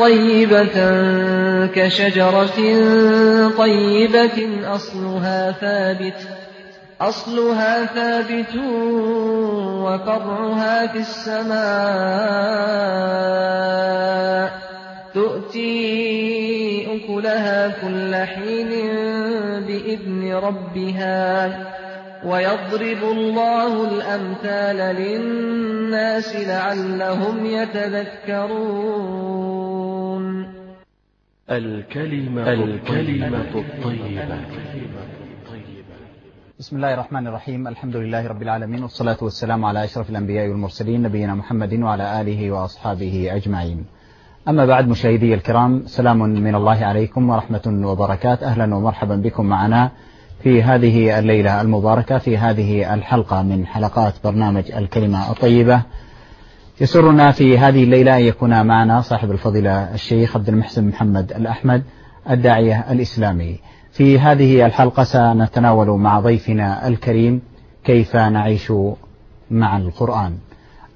طيبة كشجرة طيبة أصلها ثابت أصلها ثابت وفرعها في السماء تؤتي أكلها كل حين بإذن ربها. ويضرب الله الأمثال للناس لعلهم يتذكرون. الكلمة, الكلمة الطيبة. بسم الله الرحمن الرحيم. الحمد لله رب العالمين والصلاة والسلام على أشرف الأنبياء والمرسلين نبينا محمد وعلى آله وأصحابه أجمعين. أما بعد مشاهدي الكرام سلام من الله عليكم ورحمة وبركاته. أهلا ومرحبا بكم معنا في هذه الليلة المباركة في هذه الحلقة من حلقات برنامج الكلمة الطيبة. يسرنا في هذه الليلة أن يكون معنا صاحب الفضيلة الشيخ عبد المحسن محمد الأحمد الداعية الإسلامي. في هذه الحلقة سنتناول مع ضيفنا الكريم كيف نعيش مع القرآن.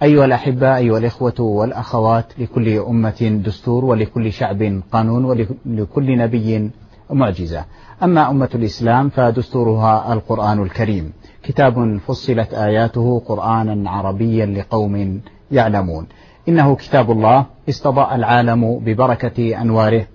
أيها الأحبة أيها الإخوة والأخوات لكل أمة دستور ولكل شعب قانون ولكل نبي معجزة. أما أمة الإسلام فدستورها القرآن الكريم. كتاب فصلت آياته قرآنا عربيا لقوم يعلمون. إنه كتاب الله استضاء العالم ببركة أنواره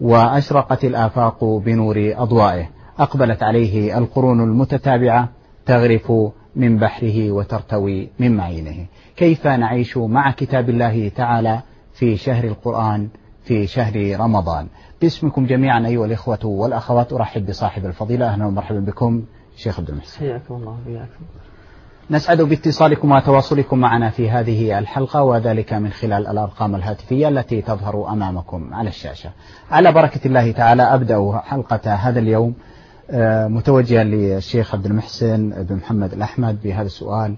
وأشرقت الآفاق بنور أضوائه أقبلت عليه القرون المتتابعة تغرف من بحره وترتوي من معينه. كيف نعيش مع كتاب الله تعالى في شهر القرآن في شهر رمضان. باسمكم جميعا أيها الإخوة والأخوات أرحب بصاحب الفضيلة. أهلا ومرحبا بكم شيخ عبد المحسن. حياكم الله وبياكم نسعد باتصالكم وتواصلكم معنا في هذه الحلقة وذلك من خلال الأرقام الهاتفية التي تظهر أمامكم على الشاشة. على بركة الله تعالى أبدأ حلقة هذا اليوم متوجها للشيخ عبد المحسن بن محمد الأحمد بهذا السؤال.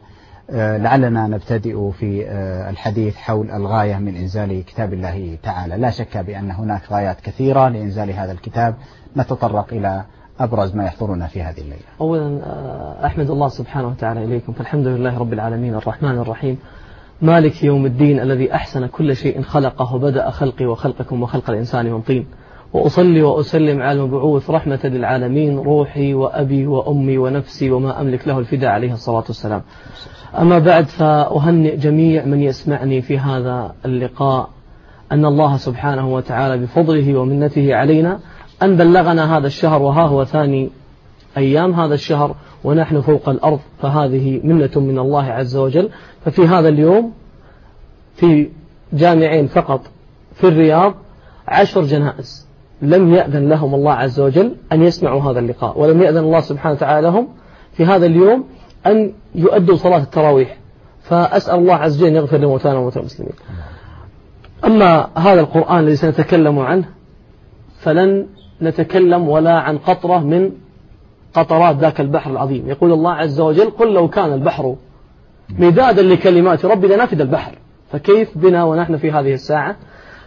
لعلنا نبتدئ في الحديث حول الغاية من إنزال كتاب الله تعالى. لا شك بأن هناك غايات كثيرة لإنزال هذا الكتاب. نتطرق إلى أبرز ما يحضرنا في هذه الليلة. أولا أحمد الله سبحانه وتعالى إليكم. فالحمد لله رب العالمين الرحمن الرحيم. مالك يوم الدين الذي أحسن كل شيء خلقه وبدأ خلقي وخلقكم وخلق الإنسان من طين. وأصلي وأسلم على المبعوث رحمة للعالمين روحي وأبي وأمي ونفسي وما أملك له الفداء عليه الصلاة والسلام. أما بعد فأهنئ جميع من يسمعني في هذا اللقاء أن الله سبحانه وتعالى بفضله ومنته علينا أن بلغنا هذا الشهر وها هو ثاني أيام هذا الشهر ونحن فوق الأرض فهذه منة من الله عز وجل ففي هذا اليوم في جامعين فقط في الرياض عشر جنائز لم يأذن لهم الله عز وجل أن يسمعوا هذا اللقاء ولم يأذن الله سبحانه وتعالى لهم في هذا اليوم أن يؤدوا صلاة التراويح. فأسأل الله عز وجل أن يغفر لموتانا وموتى المسلمين. أما هذا القرآن الذي سنتكلم عنه فلن نتكلم ولا عن قطرة من قطرات ذاك البحر العظيم. يقول الله عز وجل قل لو كان البحر مدادا لكلمات ربي لنفد البحر. فكيف بنا ونحن في هذه الساعة؟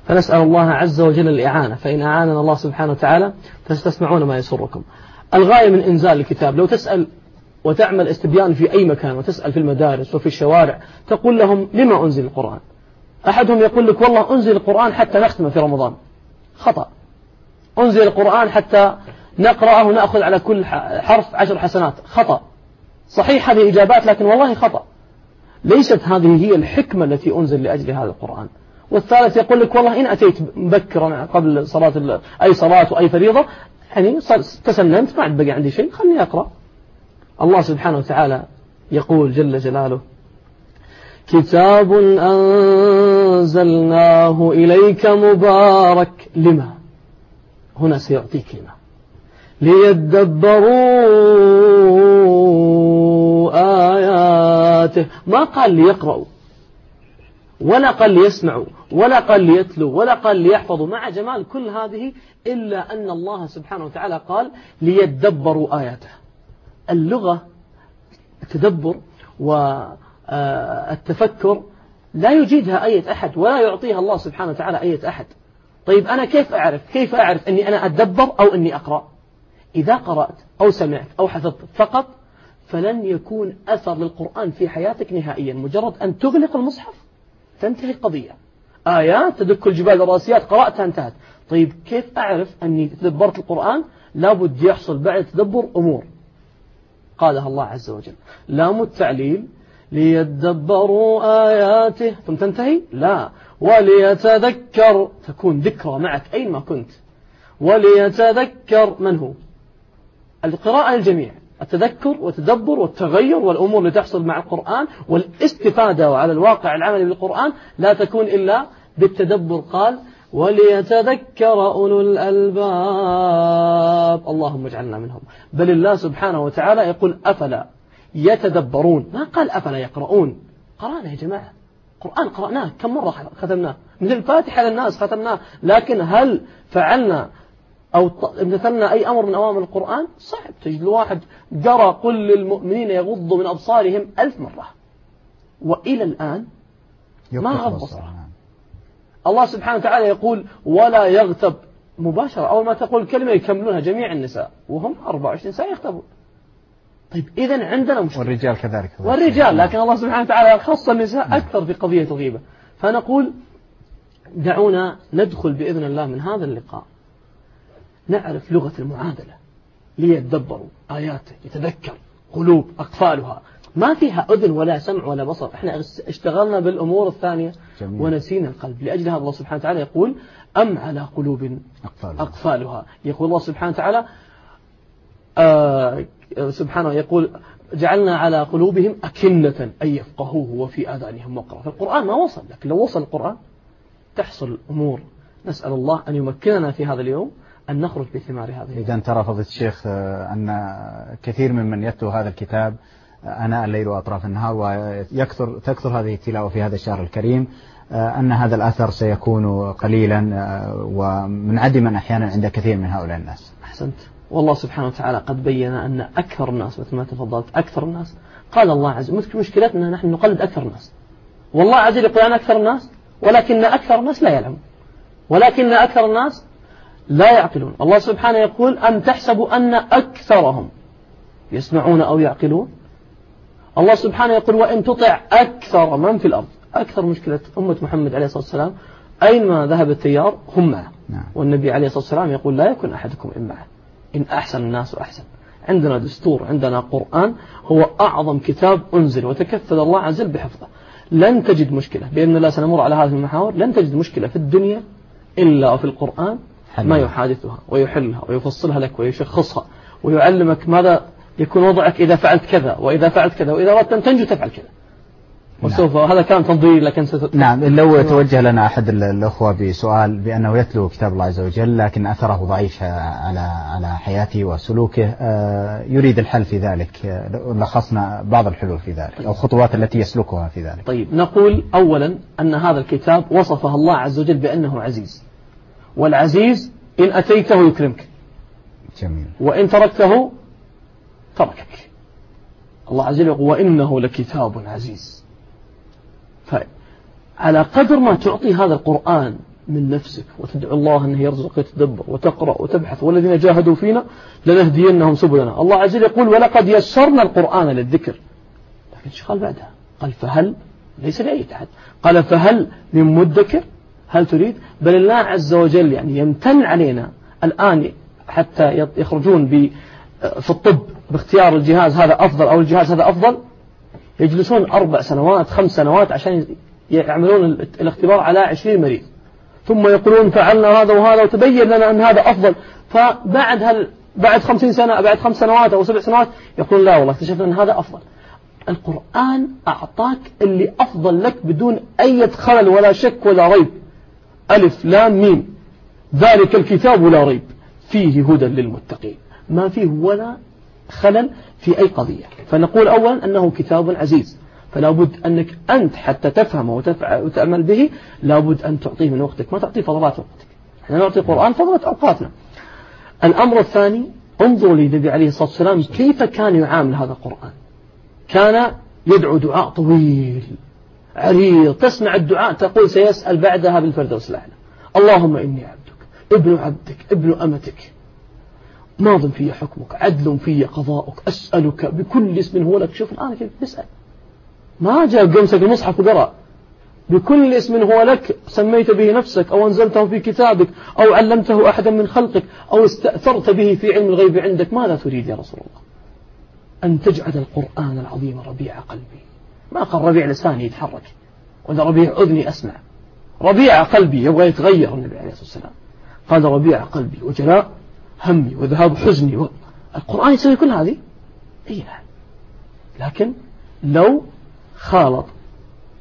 فنسأل الله عز وجل الإعانة. فإن أعاننا الله سبحانه وتعالى فستسمعون ما يسركم. الغاية من إنزال الكتاب. لو تسأل وتعمل استبيان في أي مكان وتسأل في المدارس وفي الشوارع تقول لهم لما أنزل القرآن؟ أحدهم يقول لك والله أنزل القرآن حتى نختمه في رمضان. خطأ. أنزل القرآن حتى نقرأه ونأخذ على كل حرف عشر حسنات. خطأ. صحيح هذه إجابات لكن والله خطأ. ليست هذه هي الحكمة التي أنزل لأجل هذا القرآن. والثالث يقول لك والله إن أتيت مبكرا قبل صلاة أي صلاة وأي فريضة يعني تسننت ما عاد بقي عندي شيء خلني أقرأ. الله سبحانه وتعالى يقول جل جلاله كتاب أنزلناه إليك مبارك لما؟ هنا سيعطيك لما. ليدبروا آياته. ما قال ليقرأوا ولا قال ليسمعوا ولا قال ليتلوا ولا قال ليحفظوا. مع جمال كل هذه إلا أن الله سبحانه وتعالى قال ليدبروا آياته. اللغة التدبر والتفكر لا يجيدها أي أحد ولا يعطيها الله سبحانه وتعالى أي أحد. طيب أنا كيف أعرف؟ كيف أعرف أني أنا أتدبر أو أني أقرأ؟ إذا قرأت أو سمعت أو حفظت فقط فلن يكون أثر للقرآن في حياتك نهائيا. مجرد أن تغلق المصحف تنتهي القضية. آيات تدك الجبال الراسيات قرأتها انتهت. طيب كيف أعرف أني تدبرت القرآن؟ لابد يحصل بعد تدبر أمور. قالها الله عز وجل. لام التعليل ليدبروا آياته. ثم تنتهي؟ لا. وليتذكر تكون ذكرى معك أينما كنت. وليتذكر من هو؟ القراءة للجميع. التذكر والتدبر والتغير والأمور اللي تحصل مع القرآن والاستفادة على الواقع العملي بالقرآن لا تكون إلا بالتدبر. قال وليتذكر أولو الألباب. اللهم اجعلنا منهم. بل الله سبحانه وتعالى يقول أفلا يتدبرون؟ ما قال أفلا يقرؤون؟ قرأنا يا جماعة. قرآن قرأناه. كم مرة ختمناه؟ من الفاتحة للناس ختمناه. لكن هل فعلنا أو امتثلنا أي أمر من أوامر القرآن؟ صعب. تجد الواحد قرأ قل للمؤمنين يغضوا من أبصارهم ألف مرة. وإلى الآن ما غض بصره الله سبحانه وتعالى يقول ولا يغتب مباشرة أول ما تقول كلمة يكملونها جميع النساء وهم 24 ساعة يغتبون. طيب إذا عندنا مشكلة. والرجال كذلك. والرجال لكن الله سبحانه وتعالى خص النساء أكثر في قضية الغيبة. فنقول دعونا ندخل بإذن الله من هذا اللقاء نعرف لغة المعادلة ليتدبروا آياته يتذكر قلوب أقفالها ما فيها أذن ولا سمع ولا بصر. إحنا اشتغلنا بالأمور الثانية جميل. ونسينا القلب. لأجل هذا الله سبحانه وتعالى يقول أم على قلوب أقفالها, أقفالها. يقول الله سبحانه وتعالى آه سبحانه يقول جعلنا على قلوبهم أكنة أن يفقهوه وفي آذانهم وقرا فالقرآن ما وصل لكن لو وصل القرآن تحصل أمور نسأل الله أن يمكننا في هذا اليوم أن نخرج بثمار هذه. إذا ترى فضيلة الشيخ آه، أن كثير ممن يتلو هذا الكتاب أناء الليل وأطراف النهار ويكثر تكثر هذه التلاوة في هذا الشهر الكريم آه، أن هذا الأثر سيكون قليلا آه، ومنعدما أحيانا عند كثير من هؤلاء الناس. أحسنت. والله سبحانه وتعالى قد بين أن أكثر الناس مثل ما تفضلت أكثر الناس. قال الله عز وجل مشكلتنا نحن نقلد أكثر الناس. والله عز وجل يقول أنا أكثر الناس ولكن أكثر الناس لا يعلمون. ولكن أكثر الناس لا يعقلون. الله سبحانه يقول أم تحسبوا أن أكثرهم يسمعون أو يعقلون؟ الله سبحانه يقول وإن تطع أكثر من في الأرض. أكثر مشكلة أمة محمد عليه الصلاة والسلام أينما ذهب التيار؟ هم. معه نعم. والنبي عليه الصلاة والسلام يقول لا يكن أحدكم إن معه إن أحسن الناس أحسن. عندنا دستور عندنا قرآن هو أعظم كتاب أنزل وتكفل الله عز وجل بحفظه. لن تجد مشكلة بإذن الله سنمر على هذه المحاور. لن تجد مشكلة في الدنيا إلا في القرآن ما يحادثها ويحلها ويفصلها لك ويشخصها ويعلمك ماذا يكون وضعك إذا فعلت كذا وإذا فعلت كذا وإذا أردت أن تنجو تفعل كذا. وسوف نعم. هذا كان تنظير لكن ست... نعم لو توجه لنا أحد الأخوة بسؤال بأنه يتلو كتاب الله عز وجل لكن أثره ضعيف على على حياته وسلوكه آه، يريد الحل في ذلك آه، لخصنا بعض الحلول في ذلك أو الخطوات التي يسلكها في ذلك. طيب نقول أولا أن هذا الكتاب وصفه الله عز وجل بأنه عزيز. والعزيز إن أتيته يكرمك. جميل. وإن تركته تركك. الله عز وجل يقول وإنه لكتاب عزيز. فعلى قدر ما تعطي هذا القرآن من نفسك وتدعو الله أنه يرزقك يتدبر وتقرأ وتبحث والذين جاهدوا فينا لنهدينهم سبلنا. الله عز وجل يقول ولقد يسرنا القرآن للذكر. لكن إيش قال بعدها؟ قال فهل ليس لأي أحد. قال فهل من مدكر؟ هل تريد؟ بل الله عز وجل يعني يمتن علينا الآن حتى يخرجون في الطب. باختيار الجهاز هذا أفضل أو الجهاز هذا أفضل يجلسون أربع سنوات خمس سنوات عشان يعملون الاختبار على عشرين مريض. ثم يقولون فعلنا هذا وهذا وتبين لنا أن هذا أفضل. فبعد هل بعد خمسين سنة بعد خمس سنوات أو سبع سنوات يقول لا والله اكتشفنا أن هذا أفضل. القرآن أعطاك اللي أفضل لك بدون أي خلل ولا شك ولا ريب. ألف لام ميم. ذلك الكتاب لا ريب. فيه هدى للمتقين. ما فيه ولا خلل في أي قضية. فنقول أولا أنه كتاب عزيز. فلا بد أنك أنت حتى تفهمه وتعمل به لابد أن تعطيه من وقتك. ما تعطيه فضلات وقتك. إحنا نعطي القرآن فضلة أوقاتنا. الأمر الثاني انظروا للنبي عليه الصلاة والسلام كيف كان يعامل هذا القرآن. كان يدعو دعاء طويل عريض تسمع الدعاء تقول سيسأل بعدها بالفردوس الأعلى. اللهم إني عبدك ابن عبدك ابن أمتك. ماض في حكمك عدل في قضاؤك أسألك بكل اسم هو لك. شوف الآن كيف نسأل. ما جاء قمسك المصحف وقرأ. بكل اسم هو لك سميت به نفسك أو أنزلته في كتابك أو علمته أحدا من خلقك أو استأثرت به في علم الغيب عندك. ماذا تريد يا رسول الله؟ أن تجعل القرآن العظيم ربيع قلبي. ما قال ربيع لساني يتحرك ولا ربيع أذني أسمع. ربيع قلبي يبغى يتغير النبي عليه الصلاة والسلام. قال ربيع قلبي وجلاء همي وذهاب حزني و... القرآن يسوي كل هذه؟ اي نعم لكن لو خالط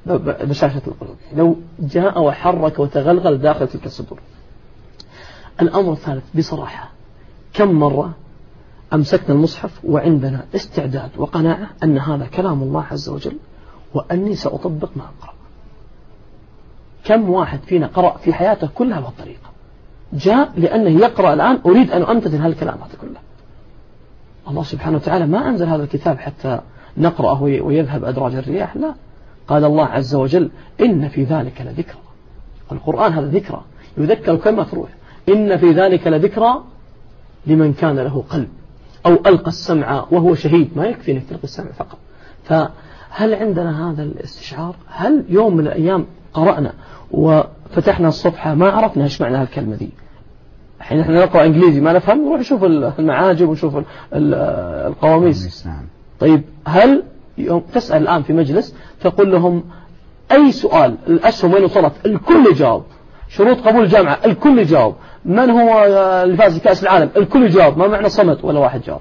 بشاشة القلوب لو جاء وحرك وتغلغل داخل تلك الصدور الأمر الثالث بصراحة كم مرة أمسكنا المصحف وعندنا استعداد وقناعة أن هذا كلام الله عز وجل وأني سأطبق ما أقرأ. كم واحد فينا قرأ في حياته كلها بهالطريقة جاء لأنه يقرأ الآن أريد أن أمتثل هالكلام هذا كله الله سبحانه وتعالى ما أنزل هذا الكتاب حتى نقرأه ويذهب أدراج الرياح لا. قال الله عز وجل إن في ذلك لذكرى. القرآن هذا ذكرى يذكر كما تروح. إن في ذلك لذكرى لمن كان له قلب أو ألقى السمع وهو شهيد. ما يكفي أنك تلقي السمع فقط. فهل عندنا هذا الاستشعار؟ هل يوم من الأيام قرأنا وفتحنا الصفحة ما عرفنا إيش معنى هالكلمة دي. الحين إحنا نقرأ إنجليزي ما نفهم نروح نشوف المعاجم ونشوف القواميس. نعم. طيب هل يوم تسأل الآن في مجلس تقول لهم أي سؤال؟ الأسهم وين وصلت؟ الكل يجاوب. شروط قبول الجامعة الكل يجاوب. من هو اللي فاز بكأس العالم؟ الكل يجاوب. ما معنى الصمد؟ ولا واحد جاوب.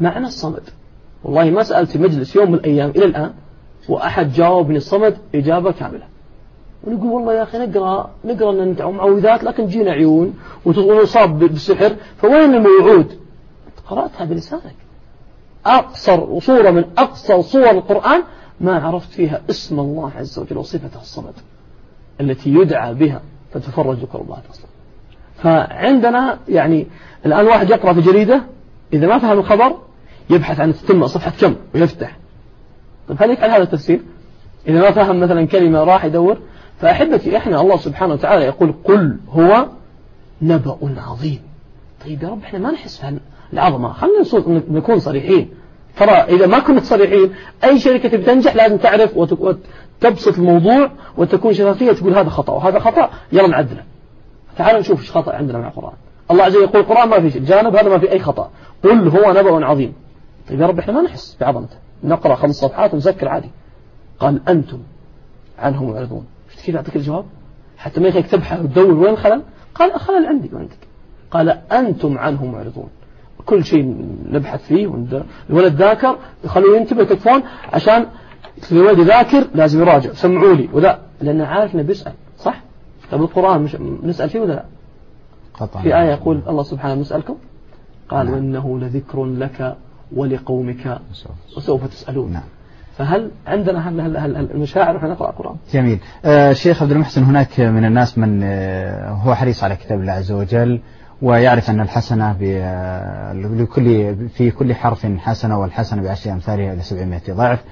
معنى الصمد. والله ما سألت في مجلس يوم من الأيام إلى الآن وأحد جاوبني الصمد إجابة كاملة. ونقول والله يا أخي نقرأ نقرأ أن معوذات لكن جينا عيون ونصاب بالسحر فوين الموعود؟ قرأتها بلسانك أقصر صورة من أقصر صور القرآن ما عرفت فيها اسم الله عز وجل وصفته الصمد التي يدعى بها فتفرج الكربات أصلا. فعندنا يعني الآن واحد يقرأ في جريدة إذا ما فهم الخبر يبحث عن التتمة صفحة كم ويفتح. طيب هل يفعل هذا التفسير؟ إذا ما فهم مثلا كلمة راح يدور فأحبتي إحنا الله سبحانه وتعالى يقول قل هو نبأ عظيم. طيب يا رب إحنا ما نحس في العظمة. خلينا نكون صريحين. ترى إذا ما كنت صريحين أي شركة بتنجح لازم تعرف وتبسط الموضوع وتكون شفافية تقول هذا خطأ وهذا خطأ يلا نعدله. تعالوا نشوف إيش خطأ عندنا مع القرآن. الله عز وجل يقول القرآن ما في جانب هذا ما في أي خطأ. قل هو نبأ عظيم. طيب يا رب إحنا ما نحس بعظمته. نقرأ خمس صفحات ونسكر عادي. قال أنتم عنه معرضون. كيف أعطيك الجواب؟ حتى ما يخليك تبحث وتدور وين الخلل قال الخلل عندي وعندك قال أنتم عنه معرضون. كل شيء نبحث فيه الولد ذاكر يخلوه ينتبه تكفون عشان الولد ذاكر لازم يراجع. سمعوا لي. ولا لأنه عارف انه بيسأل صح؟ طب القرآن مش نسأل فيه ولا لا؟ قطعا. في آية يقول الله سبحانه نسألكم؟ قال نعم. وإنه لذكر لك ولقومك وسوف تسألون. نعم. فهل عندنا هل هل هل المشاعر ونحن نقرأ القرآن؟ جميل. آه شيخ عبد المحسن هناك من الناس من آه هو حريص على كتاب الله عز وجل ويعرف أن الحسنة لكل في كل حرف حسنة والحسنة بعشر أمثالها إلى 700 ضعف آه،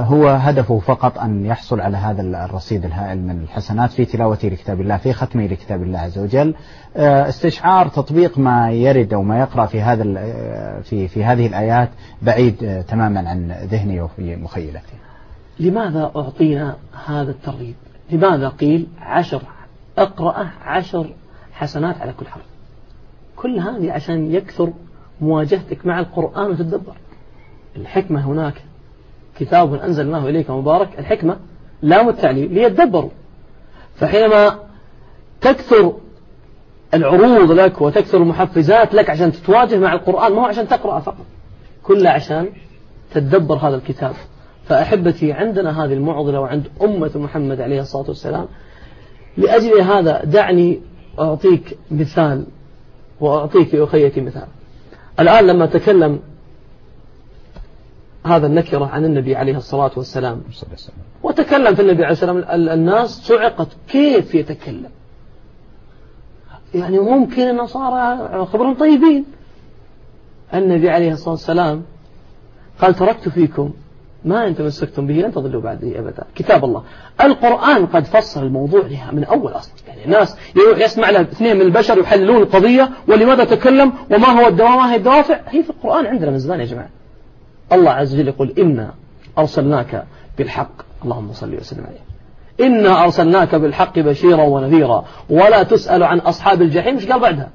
هو هدفه فقط أن يحصل على هذا الرصيد الهائل من الحسنات في تلاوته لكتاب الله في ختمه لكتاب الله عز وجل. آه، استشعار تطبيق ما يرد أو ما يقرأ في هذا آه، في في هذه الآيات بعيد تماما عن ذهنه وفي مخيلته لماذا أعطينا هذا الترغيب؟ لماذا قيل عشر أقرأ عشر حسنات على كل حرف؟ كل هذه عشان يكثر مواجهتك مع القرآن وتتدبر الحكمة هناك كتاب أنزلناه إليك مبارك الحكمة لام التعليل ليتدبروا. فحينما تكثر العروض لك وتكثر المحفزات لك عشان تتواجه مع القرآن ما هو عشان تقرأ فقط كله عشان تتدبر هذا الكتاب. فأحبتي عندنا هذه المعضلة وعند أمة محمد عليه الصلاة والسلام لأجل هذا دعني أعطيك مثال وأعطيك أخيتي مثال. الآن لما تكلم هذا النكرة عن النبي عليه الصلاة والسلام. وتكلم في النبي عليه الصلاة والسلام الناس صعقت كيف يتكلم. يعني ممكن النصارى خبرهم طيبين. النبي عليه الصلاة والسلام قال تركت فيكم ما أن تمسكتم به لن تضلوا بعدي أبدا. كتاب الله. القرآن قد فصل الموضوع لها من أول أصل يعني الناس يروح يسمع لها اثنين من البشر يحللون القضية ولماذا تكلم؟ وما هو هي الدوافع؟ هي في القرآن عندنا من زمان يا جماعة. الله عز وجل يقول إنا أرسلناك بالحق. اللهم صل وسلم عليه. إنا أرسلناك بالحق بشيرا ونذيرا. ولا تسأل عن أصحاب الجحيم إيش قال بعدها؟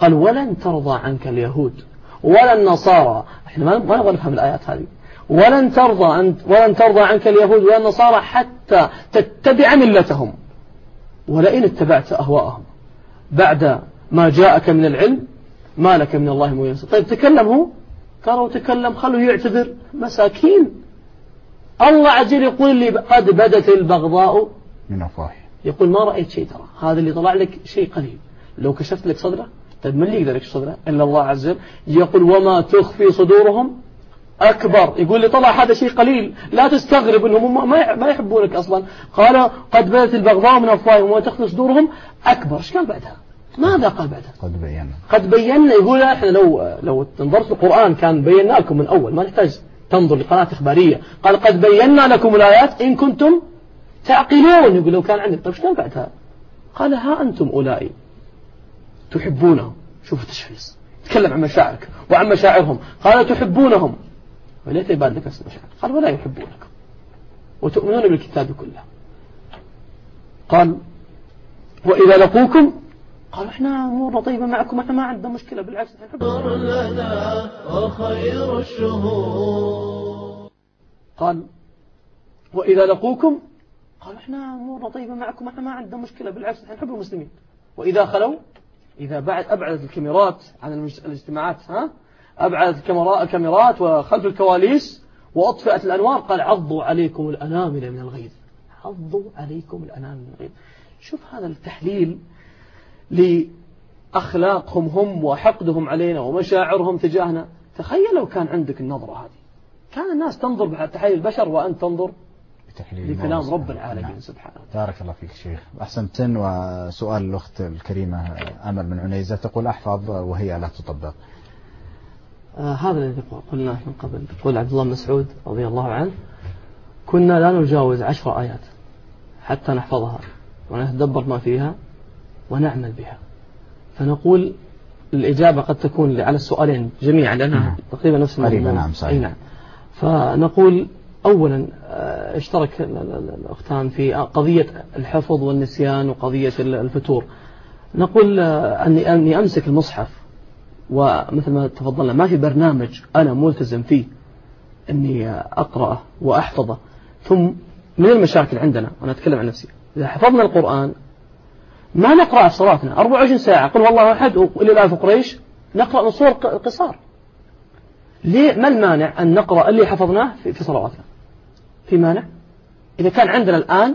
قال ولن ترضى عنك اليهود ولا النصارى. إحنا ما نبغى نفهم الآيات هذه. ولن ترضى أنت ولن ترضى عنك اليهود ولا النصارى حتى تتبع ملتهم. ولئن اتبعت أهواءهم بعد ما جاءك من العلم ما لك من الله من طيب تكلم هو؟ قالوا تكلم خلوا يعتذر. مساكين. الله عز وجل يقول لي قد بدت البغضاء. من أفواه يقول ما رأيت شيء ترى. هذا اللي طلع لك شيء قليل. لو كشفت لك صدرة؟ طيب من اللي يقدر يكشف صدرة؟ إلا الله عز وجل. يقول وما تخفي صدورهم؟ أكبر. يقول لي طلع هذا شيء قليل. لا تستغرب أنهم ما يحبونك أصلا. قال قد بدت البغضاء من أفواههم وما تخفي صدورهم. أكبر. إيش قال بعدها؟ ماذا قال بعدها قد بينا. قد بينا. يقول إحنا لو لو نظرت القرآن كان بينا لكم من أول. ما نحتاج تنظر لقناة إخبارية. قال قد بينا لكم الآيات إن كنتم تعقلون. يقول لو كان عندك. طيب قال بعدها؟ قال ها أنتم أولئك تحبونهم. شوفوا التشخيص. تكلم عن مشاعرك وعن مشاعرهم. قال تحبونهم. وليت يبان لك نفس المشاعر. قال ولا يحبونكم وتؤمنون بالكتاب كله. قال وإذا لقوكم قالوا إحنا امورنا طيبه معكم إحنا ما عندنا مشكلة بالعكس إحنا لنا وخير الشهور. قال وإذا لقوكم قالوا إحنا امورنا طيبه معكم إحنا ما عندنا مشكلة بالعكس إحنا نحب المسلمين. وإذا خلوا إذا بعد ابعدت الكاميرات عن الاجتماعات ها؟ ابعدت الكاميرات وخلف الكواليس وأطفئت الأنوار قال عضوا عليكم الأنامل من الغيظ. عضوا عليكم الأنامل من الغيظ. شوف هذا التحليل لأخلاقهم هم وحقدهم علينا ومشاعرهم تجاهنا. تخيل لو كان عندك النظرة هذه. كان الناس تنظر بتحليل البشر وأنت تنظر لكلام رب العالمين نعم. سبحانه. بارك الله فيك شيخ. أحسنتن وسؤال الأخت الكريمة أمل من عنيزة تقول أحفظ وهي لا تطبق. آه هذا الذي قلناه من قبل. يقول عبد الله مسعود رضي الله عنه كنا لا نجاوز عشر آيات حتى نحفظها ونتدبر ما فيها. ونعمل بها. فنقول الإجابة قد تكون على السؤالين جميعا لأنها نعم. تقريبا نفس الموضوع. نعم صحيح. نعم. فنقول أولا آه، اشترك الأختان في قضية الحفظ والنسيان وقضية الفتور. نقول آه، أني, أني أمسك المصحف ومثل ما تفضلنا ما في برنامج أنا ملتزم فيه أني أقرأه وأحفظه. ثم من المشاكل عندنا وأنا أتكلم عن نفسي إذا حفظنا القرآن ما نقرأ في صلاتنا 24 ساعة. قل والله أحد وإلى الآن قريش. نقرأ نصور قصار. ليه؟ ما المانع أن نقرأ اللي حفظناه في صلواتنا؟ في مانع؟ إذا كان عندنا الآن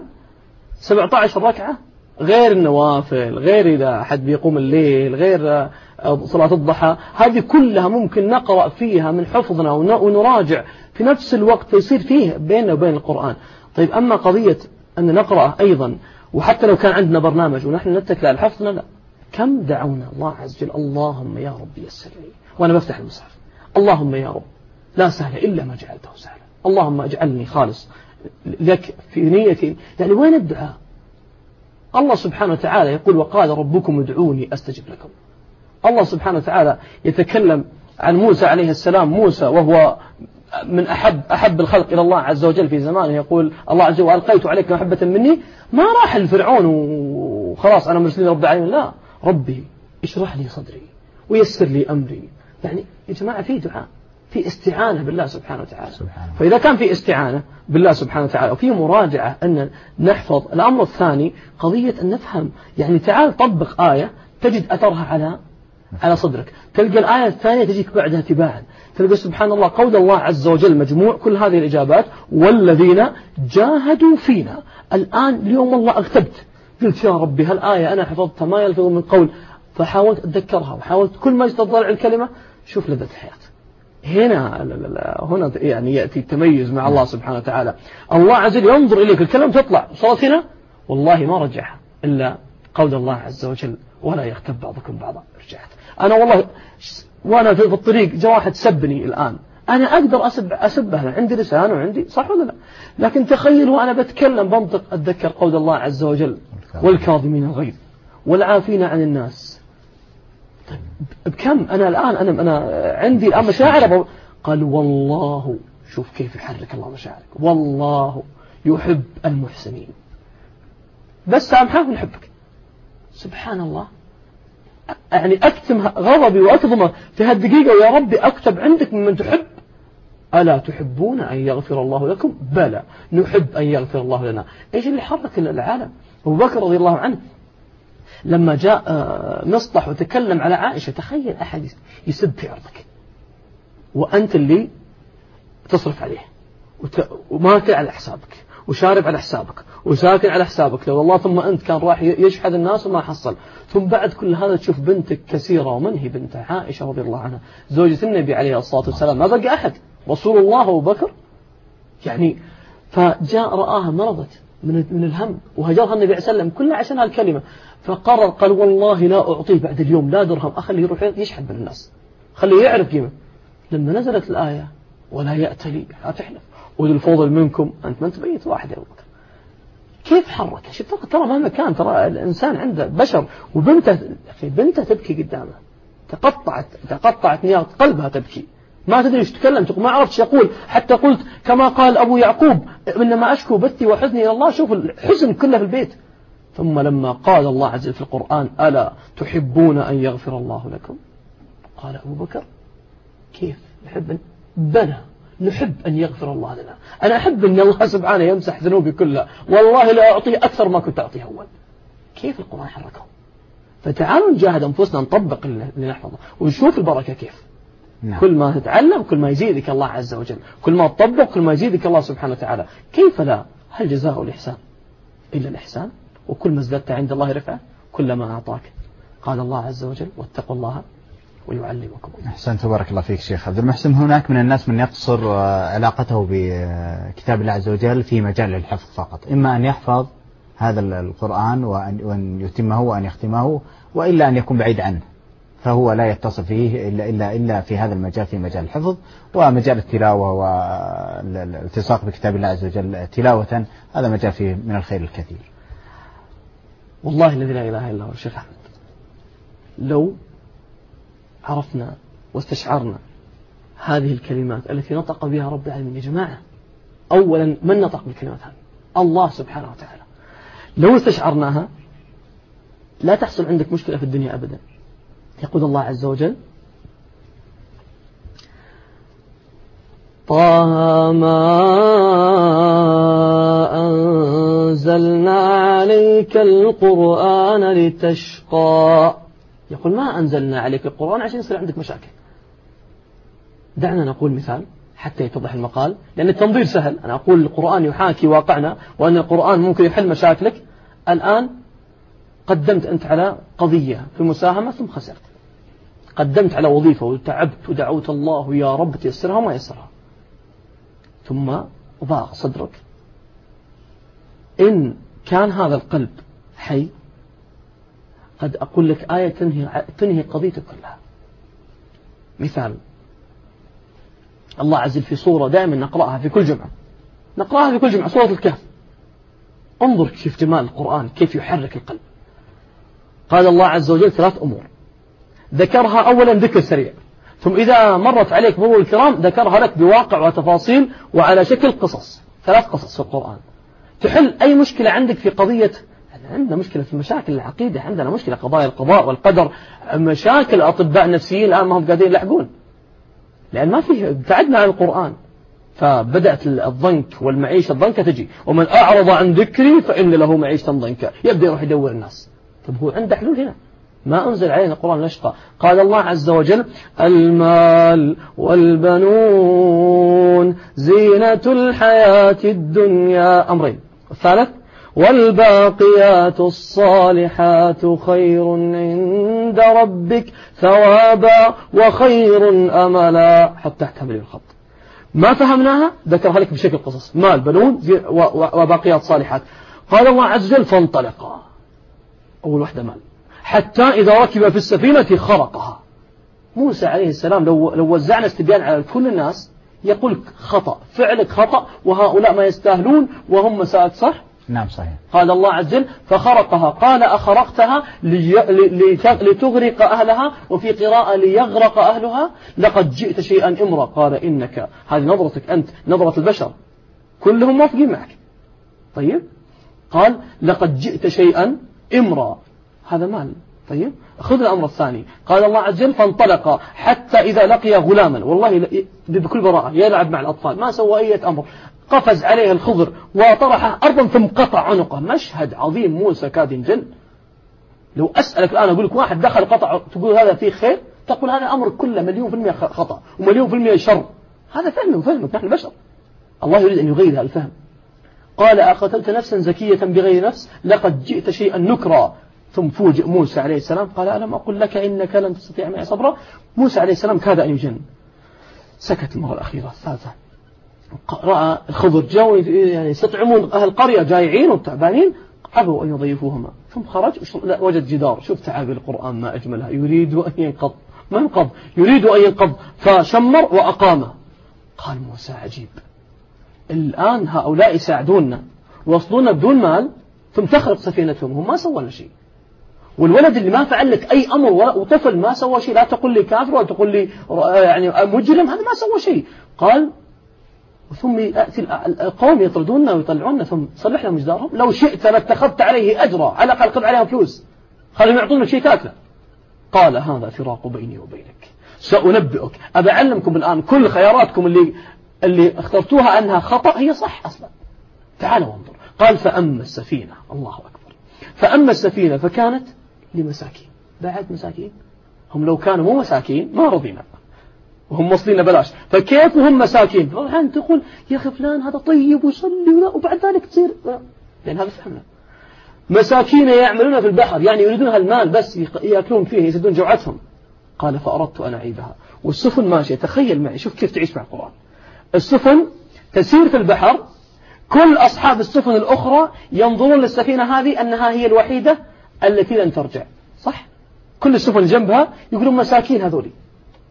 17 ركعة غير النوافل غير إذا أحد بيقوم الليل غير آه، صلاة الضحى هذه كلها ممكن نقرأ فيها من حفظنا ونراجع في نفس الوقت فيصير فيه بيننا وبين القرآن. طيب أما قضية أن نقرأ أيضا وحتى لو كان عندنا برنامج ونحن نتكل على الحفظ لا. كم دعونا؟ الله عز وجل اللهم يا رب يسر لي. وأنا بفتح المصحف اللهم يا رب لا سهل إلا ما جعلته سهلا. اللهم اجعلني خالص لك في نيتي. يعني وين الدعاء؟ الله سبحانه وتعالى يقول وقال ربكم ادعوني أستجب لكم. الله سبحانه وتعالى يتكلم عن موسى عليه السلام. موسى وهو من أحب أحب الخلق إلى الله عز وجل في زمانه. يقول الله عز وجل وألقيت عليك محبة مني؟ ما راح لفرعون وخلاص أنا مرسلين رب العالمين. لا. ربي اشرح لي صدري ويسر لي أمري. يعني يا جماعة في دعاء في استعانة بالله سبحانه وتعالى. سبحانه. فإذا كان في استعانة بالله سبحانه وتعالى وفي مراجعة أن نحفظ الأمر الثاني قضية أن نفهم. يعني تعال طبق آية تجد أثرها على على صدرك. تلقى الآية الثانية تجيك بعدها تباعا. تلقى سبحان الله قول الله عز وجل مجموع كل هذه الإجابات. والذين جاهدوا فينا. الآن اليوم والله أغتبت. قلت يا ربي هالآية أنا حفظتها ما يلفظ من قول. فحاولت أتذكرها وحاولت كل ما تطلع الكلمة. شوف لذة الحياة. هنا هنا يعني يأتي التميز مع الله سبحانه وتعالى. الله عز وجل ينظر إليك. الكلام تطلع. صارت هنا؟ والله ما رجعها إلا قول الله عز وجل. ولا يغتب بعضكم بعضا. رجعت أنا والله وأنا في الطريق جاء واحد سبني الآن. أنا أقدر أسب أسبه عندي لسان وعندي صح ولا لا؟ لكن تخيل وأنا بتكلم بنطق أتذكر قول الله عز وجل والكاظمين. الغيظ والعافين عن الناس. بكم؟ أنا الآن أنا أنا عندي الآن مشاعر قال والله شوف كيف يحرك الله مشاعرك. والله يحب المحسنين. بس سامحه ونحبك. سبحان الله. يعني أكتم غضبي وأكظمه في هالدقيقة. ويا ربي أكتب عندك ممن تحب. ألا تحبون أن يغفر الله لكم؟ بلى. نحب أن يغفر الله لنا. إيش اللي حرك العالم؟ أبو بكر رضي الله عنه لما جاء آه، مصطح وتكلم على عائشة تخيل أحد يسب في عرضك. وأنت اللي تصرف عليه. وماكل على حسابك وشارب على حسابك وساكن على حسابك. لو والله ثم أنت كان راح يشحذ الناس وما حصل. ثم بعد كل هذا تشوف بنتك كثيرة ومن هي بنته عائشة رضي الله عنها. زوجة النبي عليه الصلاة والسلام. ما بقى أحد. رسول الله أبو بكر. يعني فجاء رآها مرضت من من الهم وهجرها النبي عليه وسلم كلها عشان هالكلمة. فقرر قال والله لا أعطيه بعد اليوم لا درهم. أخليه يروح يشحذ من الناس خليه يعرف قيمة. لما نزلت الآية ولا يأتلي تحلف. وذو الفضل منكم أنت ما أنت بيت واحد يا أبو بكر. كيف حرك؟ شوف ترى مهما كان ترى الإنسان عنده بشر وبنته في بنته تبكي قدامه. تقطعت تقطعت نيات قلبها تبكي. ما تدري إيش تكلم ما عرفت يقول. حتى قلت كما قال أبو يعقوب إنما أشكو بثي وحزني إلى الله. شوف الحزن كله في البيت. ثم لما قال الله عز وجل في القرآن ألا تحبون أن يغفر الله لكم؟ قال أبو بكر كيف؟ نحب بلى. نحب أن يغفر الله لنا. أنا أحب أن الله سبحانه يمسح ذنوبي كلها. والله لا أعطيه أكثر ما كنت أعطيه أول. كيف القرآن حركه فتعالوا نجاهد أنفسنا نطبق اللي نحفظه. ونشوف البركة كيف. نعم. كل ما تتعلم كل ما يزيدك الله عز وجل. كل ما تطبق كل ما يزيدك الله سبحانه وتعالى. كيف لا؟ هل جزاء الإحسان؟ إلا الإحسان. وكل ما ازددت عند الله رفعة كلما أعطاك. قال الله عز وجل واتقوا الله ويعلمكم. أحسنت بارك الله فيك شيخ عبد المحسن. هناك من الناس من يقصر آه، علاقته بكتاب الله عز وجل في مجال الحفظ فقط. إما أن يحفظ هذا القرآن وأن يتمه وأن يختمه وإلا أن يكون بعيد عنه. فهو لا يتصل فيه إلا, إلا, إلا في هذا المجال في مجال الحفظ ومجال التلاوة والالتصاق بكتاب الله عز وجل تلاوة. هذا مجال فيه من الخير الكثير. والله الذي لا إله إلا هو الشيخ أحمد. لو عرفنا واستشعرنا هذه الكلمات التي نطق بها رب العالمين. يا جماعة أولا من نطق بالكلمات هذه؟ الله سبحانه وتعالى. لو استشعرناها لا تحصل عندك مشكلة في الدنيا أبدا. يقول الله عز وجل طه ما أنزلنا عليك القرآن لتشقى. يقول ما أنزلنا عليك القرآن عشان يصير عندك مشاكل. دعنا نقول مثال حتى يتضح المقال لأن التنظير سهل. أنا أقول القرآن يحاكي واقعنا وأن القرآن ممكن يحل مشاكلك. الآن قدمت أنت على قضية في مساهمة ثم خسرت. قدمت على وظيفة وتعبت ودعوت الله يا رب تيسرها وما يسرها. ثم ضاق صدرك. إن كان هذا القلب حي قد أقول لك آية تنهي, تنهي قضيتك كلها. مثال. الله عز وجل في صورة دائما نقرأها في كل جمعة. نقرأها في كل جمعة سورة الكهف. انظر كيف جمال القرآن كيف يحرك القلب. قال الله عز وجل ثلاث أمور. ذكرها أولا ذكر سريع. ثم إذا مرت عليك مرور الكرام ذكرها لك بواقع وتفاصيل وعلى شكل قصص. ثلاث قصص في القرآن. تحل أي مشكلة عندك في قضية عندنا مشكلة في مشاكل العقيدة عندنا مشكلة قضايا القضاء والقدر مشاكل أطباء نفسيين الآن ما هم قاعدين يلحقون لأن ما في ابتعدنا عن القرآن. فبدأت الضنك والمعيشة الضنكة تجي. ومن أعرض عن ذكري فإن له معيشة ضنكا يبدأ يروح يدور الناس. طب هو عنده حلول هنا؟ ما أنزل علينا القرآن نشقى قال الله عز وجل المال والبنون زينة الحياة الدنيا. أمرين. الثالث والباقيات الصالحات خير عند ربك ثوابا وخير أملا. حتى تحت هذه الخط. ما فهمناها؟ ذكرها لك بشكل قصص. مال بنون وباقيات صالحات. قال الله عز وجل فانطلقا. أول واحدة مال. حتى إذا ركب في السفينة خرقها. موسى عليه السلام لو, لو وزعنا استبيان على كل الناس يقول خطأ فعلك خطأ وهؤلاء ما يستاهلون وهم مساءك صح نعم صحيح. قال الله عز وجل فخرقها. قال أخرقتها لي... لتغرق أهلها وفي قراءة ليغرق أهلها. لقد جئت شيئا إمرا قال إنك هذه نظرتك أنت نظرة البشر. كلهم موافقين معك. طيب؟ قال لقد جئت شيئا إمرا هذا مال. طيب؟ خذ الأمر الثاني. قال الله عز وجل فانطلق. حتى إذا لقي غلاما. والله بكل براءة يلعب مع الأطفال. ما سوى أي أمر. قفز عليه الخضر وطرحه أرضا ثم قطع عنقه. مشهد عظيم موسى كاد ينجن لو أسألك الآن أقول لك واحد دخل قطع تقول هذا فيه خير؟ تقول هذا أمر كله مليون في المية خطأ ومليون في المية شر. هذا فهم وفهمك نحن بشر. الله يريد أن يغير هذا الفهم. قال أقتلت نفسا زكية بغير نفس؟ لقد جئت شيئا نكرا. ثم فوجئ موسى عليه السلام قال ألم أقل لك إنك لن تستطيع معي صبرا؟ موسى عليه السلام كاد أن يجن. سكت المرة الأخيرة الثالثة. رأى الخضر جاوا يعني يستطعمون أهل القرية جايعين وتعبانين أبوا أن يضيفوهما. ثم خرج وجد جدار. شوف تعابير القرآن ما أجملها. يريد أن ينقض. ما ينقض؟ يريد أن ينقض. فشمر وأقامه. قال موسى عجيب. الآن هؤلاء يساعدوننا ويصلون بدون مال ثم تخرق سفينتهم. هم ما سووا لنا شيء. والولد اللي ما فعل لك أي أمر وطفل ما سوى شيء لا تقول لي كافر ولا تقول لي يعني مجرم هذا ما سوى شيء. قال ثم يأتي القوم يطردوننا ويطلعوننا ثم صلح لهم جدارهم لو شئت لاتخذت عليه أجرا على الأقل خذ عليهم فلوس. خليهم يعطونك شيء تاكله. قال هذا فراق بيني وبينك. سأنبئك. أبى أعلمكم الآن كل خياراتكم اللي اللي اخترتوها أنها خطأ. هي صح أصلا. تعالوا وانظر قال فأما السفينة. الله أكبر. فأما السفينة فكانت لمساكين. بعد مساكين. هم لو كانوا مو مساكين ما رضينا. وهم موصلين بلاش. فكيف وهم مساكين؟ طبعا تقول يا أخي فلان هذا طيب ويصلي وبعد ذلك تصير لأن هذا فهمنا. مساكين يعملون في البحر يعني يريدون المال بس يأكلون فيه يسدون جوعتهم. قال فأردت أن أعيبها والسفن ماشية. تخيل معي شوف كيف تعيش مع القرآن. السفن تسير في البحر. كل أصحاب السفن الأخرى ينظرون للسفينة هذه أنها هي الوحيدة التي لن ترجع. صح؟ كل السفن جنبها يقولون مساكين هذولي.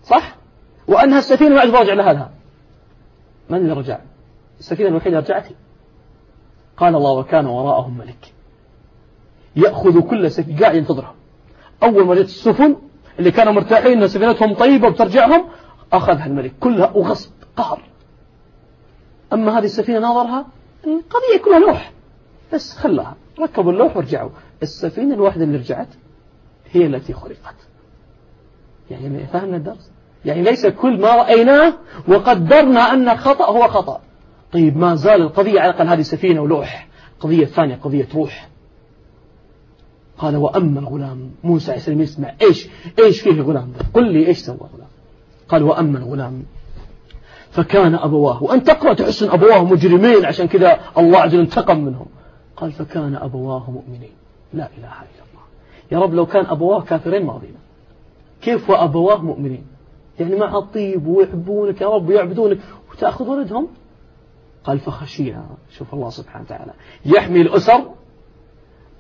صح؟ وأنها السفينة ما راجع لها من اللي رجع؟ السفينة الوحيدة رجعت قال الله وكان وراءهم ملك. يأخذ كل سفينة قاعد ينتظرها. أول ما جت السفن اللي كانوا مرتاحين أن سفينتهم طيبة وبترجعهم أخذها الملك. كلها وغصب قهر. أما هذه السفينة ناظرها قضية كلها لوح. بس خلاها. ركبوا اللوح ورجعوا. السفينة الواحدة اللي رجعت هي التي خلقت. يعني فهمنا الدرس. يعني ليس كل ما رأيناه وقدرنا أن خطأ هو خطأ. طيب ما زال القضية على الأقل هذه سفينة ولوح. قضية ثانية قضية روح. قال وأما الغلام موسى عليه السلام يسمع إيش؟ إيش فيه الغلام؟ قل لي إيش سوى الغلام. قال وأما الغلام فكان أبواه وأن تقرأ تحس أن أبواه مجرمين عشان كذا الله عز وجل انتقم منهم. قال فكان أبواه مؤمنين. لا إله إلا الله. يا رب لو كان أبواه كافرين ماضينا كيف وأبواه مؤمنين؟ يعني مع الطيب ويحبونك يا رب ويعبدونك. وتأخذ ولدهم؟ قال فخشينا شوف الله سبحانه وتعالى. يحمي الأسر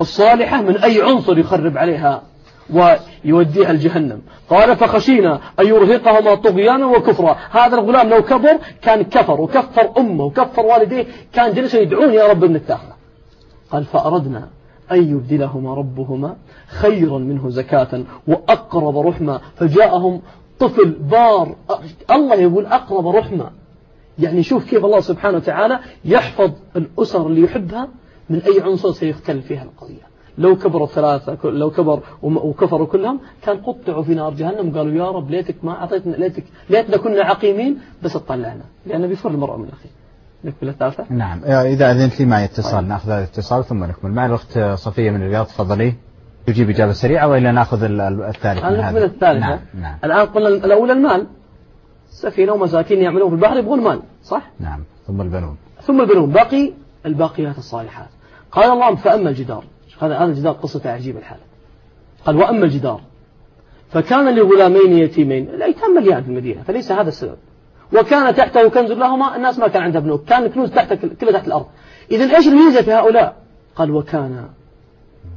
الصالحة من أي عنصر يخرب عليها ويوديها الجهنم. قال فخشينا أن يرهقهما طغيانا وكفرا. هذا الغلام لو كبر كان كفر وكفر أمه وكفر والديه. كان جلسوا يدعون يا رب النتاخة قال فأردنا أن يبدلهما ربهما خيرا منه زكاة وأقرب رحمة. فجاءهم طفل بار الله يقول أقرب رحمة. يعني شوف كيف الله سبحانه وتعالى يحفظ الأسر اللي يحبها من أي عنصر سيختل فيها القضية. لو كبروا ثلاثة لو كبر وكفروا كلهم كان قطعوا في نار جهنم قالوا يا رب ليتك ما أعطيتنا ليتك ليتنا كنا عقيمين بس اطلعنا. لأنه بيفر المرأة من أخي نكمل الثالثة؟ نعم. إذا أذنت لي معي اتصال. نأخذ هذا الاتصال ثم نكمل. معي الأخت صفية من الرياض تفضلي. تجيب إجابة سريعة وإلا نأخذ الثالث نكمل الثالثة نعم. نعم. الآن قلنا الأولى المال. سفينة ومساكين يعملون في البحر يبغون مال صح؟ نعم ثم البنون. ثم البنون. باقي الباقيات الصالحات. قال الله فأما الجدار. هذا هذا الجدار قصته عجيبة الحالة قال وأما الجدار فكان لغلامين يتيمين الأيتام مليان في المدينة فليس هذا السبب. وكان تحته كنز لهما الناس ما كان عندها بنوك كان الكنوز تحت كلها تحت الأرض. إذا إيش الميزة في هؤلاء؟ قال وكان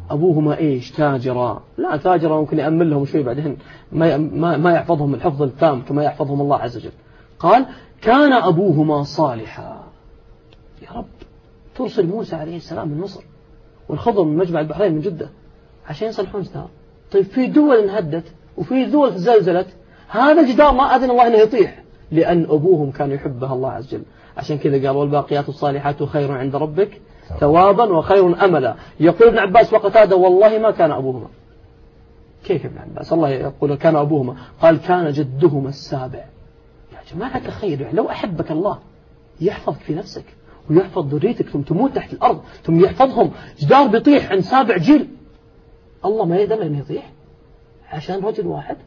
أبوهما إيش؟ تاجرا. لا تاجرا ممكن يأمن لهم شوي بعدين ما ما يحفظهم الحفظ التام كما يحفظهم الله عز وجل. قال كان أبوهما صالحا. يا رب ترسل موسى عليه السلام من مصر والخضر من مجمع البحرين من جدة عشان يصلحون جدار. طيب في دول انهدت وفي دول زلزلت هذا الجدار ما أذن الله أنه يطيح لأن أبوهم كان يحبها الله عز وجل. عشان كذا قال والباقيات الصالحات خير عند ربك. ثوابا وخير أملا. يقول ابن عباس وقتادة والله ما كان أبوهما. كيف ابن عباس؟ الله يقول كان أبوهما. قال كان جدهما السابع. يا جماعة الخير يعني لو أحبك الله يحفظك في نفسك ويحفظ ذريتك ثم تموت تحت الأرض ثم يحفظهم. جدار بيطيح عند سابع جيل. الله ما يدم أن يطيح عشان رجل واحد.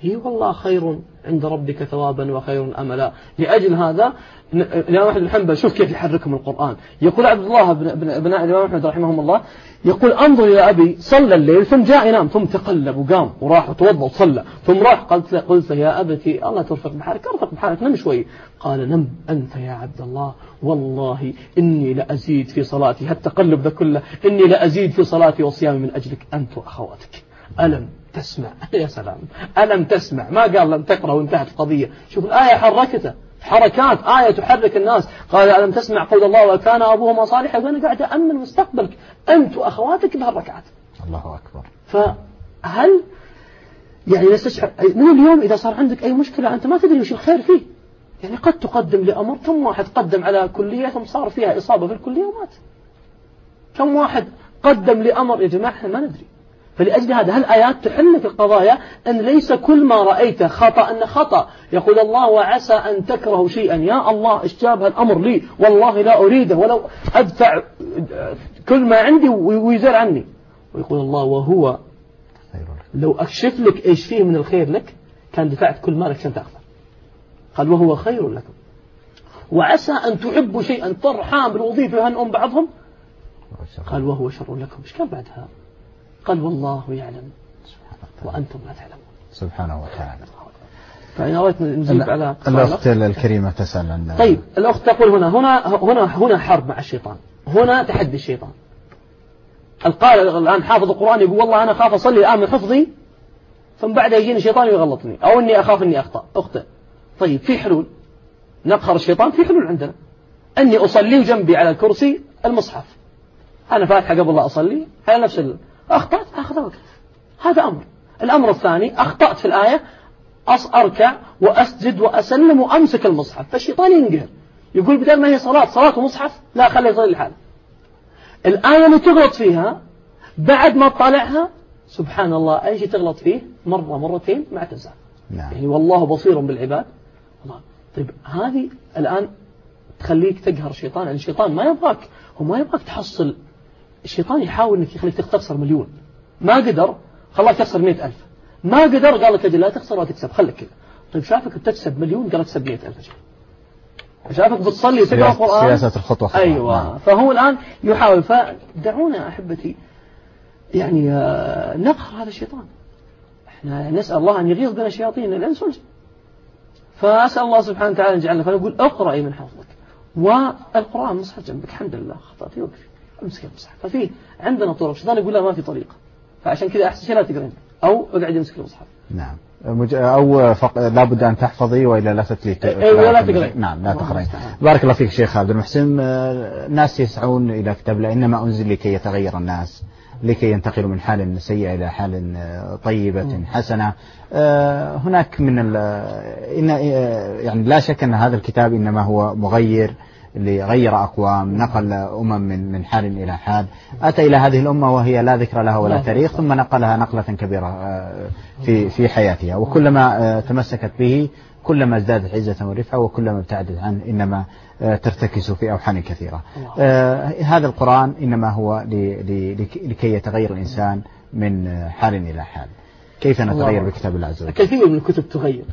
هي والله خير عند ربك ثوابا وخير أملا. لأجل هذا الإمام أحمد بن حنبل شوف كيف يحركهم القرآن. يقول عبد الله بن ابناء الإمام أحمد رحمه الله يقول أنظر إلى أبي صلى الليل ثم جاء ينام ثم تقلب وقام وراح وتوضأ وصلى ثم راح قلت له, قلت يا أبتي الله ترفق بحالك ارفق بحالك نم شوي. قال نم أنت يا عبد الله والله إني لأزيد في صلاتي هالتقلب ذا كله إني لأزيد في صلاتي وصيامي من أجلك أنت وأخواتك. ألم تسمع. يا سلام. ألم تسمع؟ ما قال لم تقرأ وانتهت القضية. شوف الآية حركته. حركات. آية تحرك الناس. قال ألم تسمع قول الله وكان أبوهما صالحا؟ وأنا قاعد أأمن مستقبلك. أنت وأخواتك بهالركعات. الله أكبر. فهل يعني نستشعر من اليوم إذا صار عندك أي مشكلة أنت ما تدري وش الخير فيه. يعني قد تقدم لأمر كم واحد قدم على كلية ثم صار فيها إصابة في الكلية ومات. كم واحد قدم لأمر يا جماعة ما ندري. فلأجل هذا هالآيات تحل في القضايا أن ليس كل ما رأيته خطأ أن خطأ؟ يقول الله وعسى أن تكرهوا شيئا. يا الله اشتاب الأمر لي. والله لا أريده. ولو أدفع كل ما عندي ويزال عني. ويقول الله وهو لو أكشف لك إيش فيه من الخير لك كان دفعت كل مالك عشان تأخذه. قال وهو خير لكم. وعسى أن تحبوا شيئا طرحان بالوظيفة وهنؤم بعضهم؟ قال وهو شر لكم. إيش كان بعدها؟ قال والله يعلم. وأنتم لا تعلمون. سبحانه وتعالى. فإن أردت نجيب على الأخت الكريمة تسأل عن طيب الأخت تقول هنا هنا هنا هنا حرب مع الشيطان. هنا تحدي الشيطان. القارئ الآن حافظ القرآن يقول والله أنا أخاف أصلي الآن من حفظي ثم بعدها يجيني الشيطان ويغلطني أو إني أخاف إني أخطأ. أخطئ طيب في حلول؟ نقهر الشيطان؟ في حلول عندنا. أني أصلي وجنبي على الكرسي المصحف. أنا فاتحة قبل لا أصلي. على نفس أخطأت أخذ وقت هذا أمر. الأمر الثاني أخطأت في الآية أركع وأسجد وأسلم وأمسك المصحف. فالشيطان ينقهر. يقول بدل ما هي صلاة صلاة ومصحف؟ لا خليه يصلي لحاله. الآية اللي تغلط فيها بعد ما تطالعها سبحان الله أي شيء تغلط فيه؟ مرة مرتين ما تنسى. نعم. يعني والله بصير بالعباد. الله طيب هذه الآن تخليك تقهر الشيطان الشيطان ما يبغاك هو ما يبغاك تحصل الشيطان يحاول إنك يخليك تخسر مليون. ما قدر خلاك تخسر مئة ألف. ما قدر قال لك أجل لا تخسر ولا تكسب. خليك كذا. طيب شافك بتكسب مليون قال اكسب مئة ألف شافك بتصلي وتقرأ القرآن؟ سياسة الخطوة خطوة أيوة. نعم. فهو الآن يحاول. فدعونا أحبتي يعني آه، نقهر هذا الشيطان. إحنا نسأل الله أن يغيظ بنا شياطين الإنس والجن فأسأل الله سبحانه وتعالى أن يجعلنا فنقول اقرأي من حفظك. والقرآن مصحف جنبك. الحمد لله. خطأتي وقفي. امسك المصحف ففي عندنا طرق الشيطان يقول لا ما في طريقة. فعشان كذا أحسن شيء لا تقرين أو اقعد امسك المصحف نعم. أو فق... لابد أن تحفظي وإلا لا تتلي أيوة لا تقرين نعم لا تقرين بارك الله فيك شيخ عبد المحسن. الناس يسعون إلى كتاب لا إنما أنزل لكي يتغير الناس لكي ينتقلوا من حال سيئة إلى حال طيبة حسنة. هناك من إن يعني لا شك أن هذا الكتاب إنما هو مغير. اللي غير أقوام نقل أمم من من حال إلى حال أتى إلى هذه الأمة وهي لا ذكر لها ولا تاريخ ثم نقلها نقلة كبيرة آه، في في حياتها. وكلما آه، تمسكت به كلما ازدادت عزة ورفعة وكلما ابتعدت عنه إنما آه، ترتكز في أوحان كثيرة. هذا القرآن إنما هو لكي يتغير الإنسان من حال إلى حال كيف نتغير بكتاب الله عز وجل؟ كثير من الكتب تغير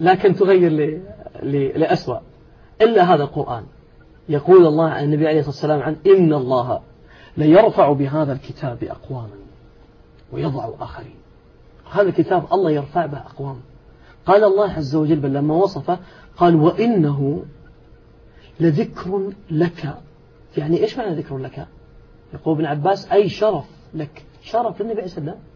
لكن تغير لأسوأ. إلا هذا القرآن. يقول الله عن النبي عليه الصلاة والسلام عن إن الله ليرفع بهذا الكتاب أقواما ويضع آخرين. هذا الكتاب الله يرفع به أقوام. قال الله عز وجل بل لما وصفه قال وإنه لذكر لك. يعني إيش معنى ذكر لك؟ يقول ابن عباس أي شرف لك. شرف للنبي عليه الصلاة والسلام.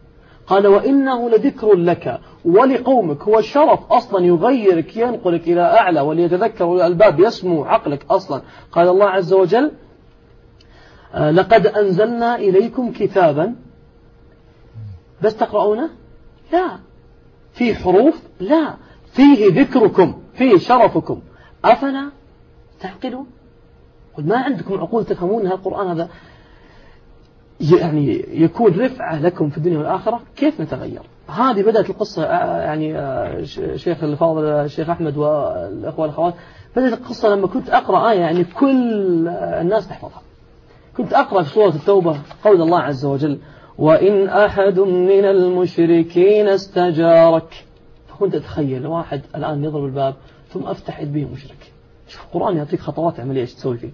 قال وإنه لذكر لك ولقومك هو الشرف أصلا يغيرك ينقلك إلى أعلى وليتذكر الألباب يسمو عقلك أصلا. قال الله عز وجل آه، لقد أنزلنا إليكم كتابا. بس تقرؤونه؟ لا. في حروف؟ لا. فيه ذكركم فيه شرفكم. أفلا تعقلون؟ قل ما عندكم عقول تفهمون القرآن هذا؟ يعني يكون رفعة لكم في الدنيا والآخرة كيف نتغير؟ هذه بدأت القصة آه، يعني آه، شيخ الفاضل الشيخ أحمد والأخوة والأخوات بدأت القصة لما كنت أقرأ آية يعني كل الناس تحفظها. كنت أقرأ في سورة التوبة قول الله عز وجل وإن أحد من المشركين استجارك فكنت أتخيل واحد الآن يضرب الباب ثم أفتح يد به مشرك. شوف القرآن يعطيك خطوات عملية إيش تسوي فيه؟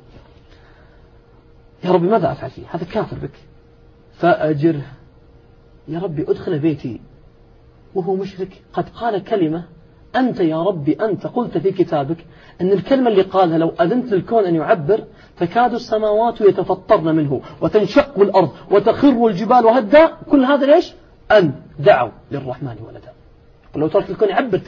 يا ربي ماذا أفعل فيه؟ هذا كافر بك. فأجره يا ربي أدخل بيتي. وهو مشرك. قد قال كلمة. أنت يا ربي أنت. قلت في كتابك أن الكلمة اللي قالها لو أذنت للكون أن يعبر تكاد السماوات يتفطرن منه وتنشق الأرض وتخر الجبال وهدا كل هذا ليش؟ أن دعوا للرحمن ولدا. لو ترك الكون يعبر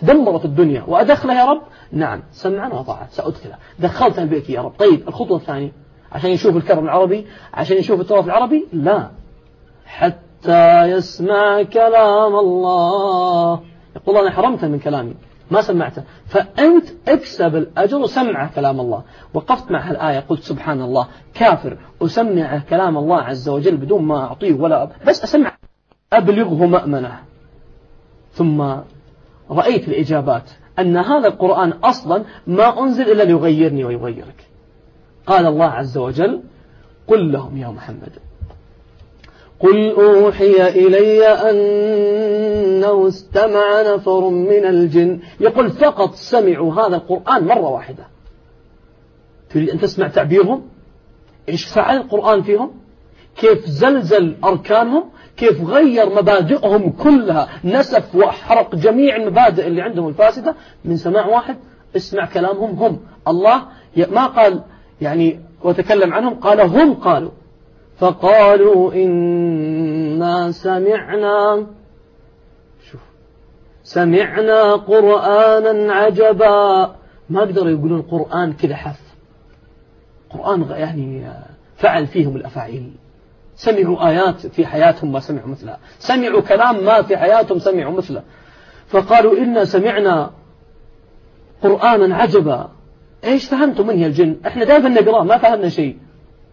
تدمرت الدنيا. وأدخله يا رب؟ نعم. سمعا وطاعة. سأدخله دخلتها البيت يا رب. طيب الخطوة الثانية. عشان يشوف الكرم العربي عشان يشوف التراث العربي؟ لا. حتى يسمع كلام الله. يقول أنا حرمته من كلامي. ما سمعته. فأنت اكسب الأجر وسمع كلام الله. وقفت مع هالآية قلت سبحان الله كافر أسمع كلام الله عز وجل بدون ما أعطيه ولا أب بس أسمع أبلغه مأمنه. ثم رأيت الإجابات أن هذا القرآن أصلا ما أنزل إلا ليغيرني ويغيرك. قال الله عز وجل قل لهم يا محمد قل أوحي إلي أنه استمع نفر من الجن. يقول فقط سمعوا هذا القرآن مرة واحدة. تريد أن تسمع تعبيرهم؟ إيش فعل القرآن فيهم؟ كيف زلزل أركانهم؟ كيف غير مبادئهم كلها؟ نسف وحرق جميع المبادئ اللي عندهم الفاسدة؟ من سماع واحد اسمع كلامهم هم. الله ما قال يعني وتكلم عنهم قال هم قالوا. فقالوا إنا سمعنا شوف سمعنا قرآنا عجبا. ما قدروا يقولون قرآن كذا حف قرآن يعني فعل فيهم الأفاعيل. سمعوا آيات في حياتهم ما سمعوا مثلها. سمعوا كلام ما في حياتهم سمعوا مثله. فقالوا إنا سمعنا قرآنا عجبا. إيش فهمتوا منه الجن؟ إحنا دائما نقرأه ما فهمنا شيء.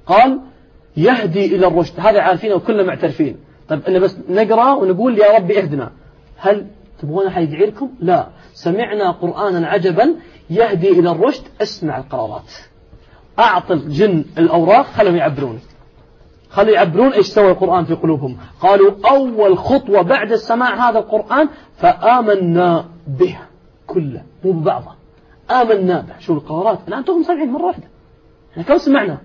قال يهدي إلى الرشد. هذا عارفينه وكلنا معترفين. طيب أنا بس نقرأ ونقول يا ربي اهدنا. هل تبغون أحد يدعي لكم لا. سمعنا قرآنا عجبا يهدي إلى الرشد اسمع القرارات. أعطي الجن الأوراق خلهم يعبرون. خلوا يعبرون إيش سوى القرآن في قلوبهم. قالوا أول خطوة بعد السماع هذا القرآن فآمنا به كله مو ببعضه. آمنا. به شو القرارات. الآن أنتم سامعين مرة واحدة. إحنا كم سمعنا؟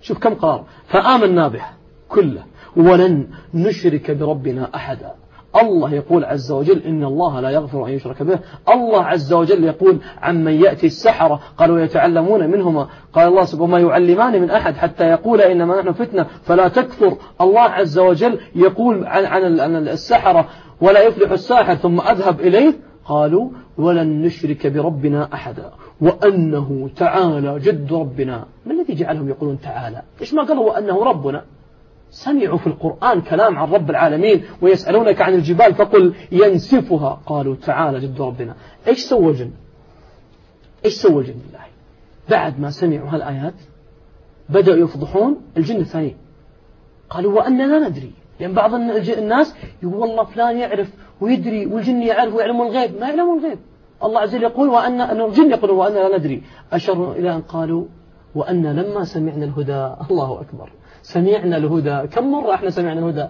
شوف كم قرار. فآمنا به كله. ولن نشرك بربنا أحدا. الله يقول عز وجل إن الله لا يغفر أن يشرك به. الله عز وجل يقول عمن يأتي السحرة. قالوا يتعلمون منهما. قال الله سبحانه ما يعلمان من أحد حتى يقول إنما نحن فتنة. فلا تكفر. الله عز وجل يقول عن, عن السحرة. ولا يفلح الساحر ثم أذهب إليه. قالوا ولن نشرك بربنا أحدا وأنه تعالى جد ربنا. ما الذي جعلهم يقولون تعالى؟ إيش ما قالوا؟ وأنه ربنا. سمعوا في القرآن كلام عن رب العالمين ويسألونك عن الجبال فقل ينسفها. قالوا تعالى جد ربنا. إيش سوى الجن؟ إيش سوى الجن بالله؟ بعد ما سمعوا هالآيات بدأوا يفضحون الجن الثاني قالوا وأننا ندري. لأن بعض الناس يقول والله فلان يعرف ويدري والجن يعرف ويعلمون الغيب. ما يعلمون الغيب. الله عز وجل يقول وأن أن الجن يقولون وأن لا ندري. أشر إلى أن قالوا وأن لما سمعنا الهدى. الله أكبر. سمعنا الهدى. كم مرة إحنا سمعنا الهدى؟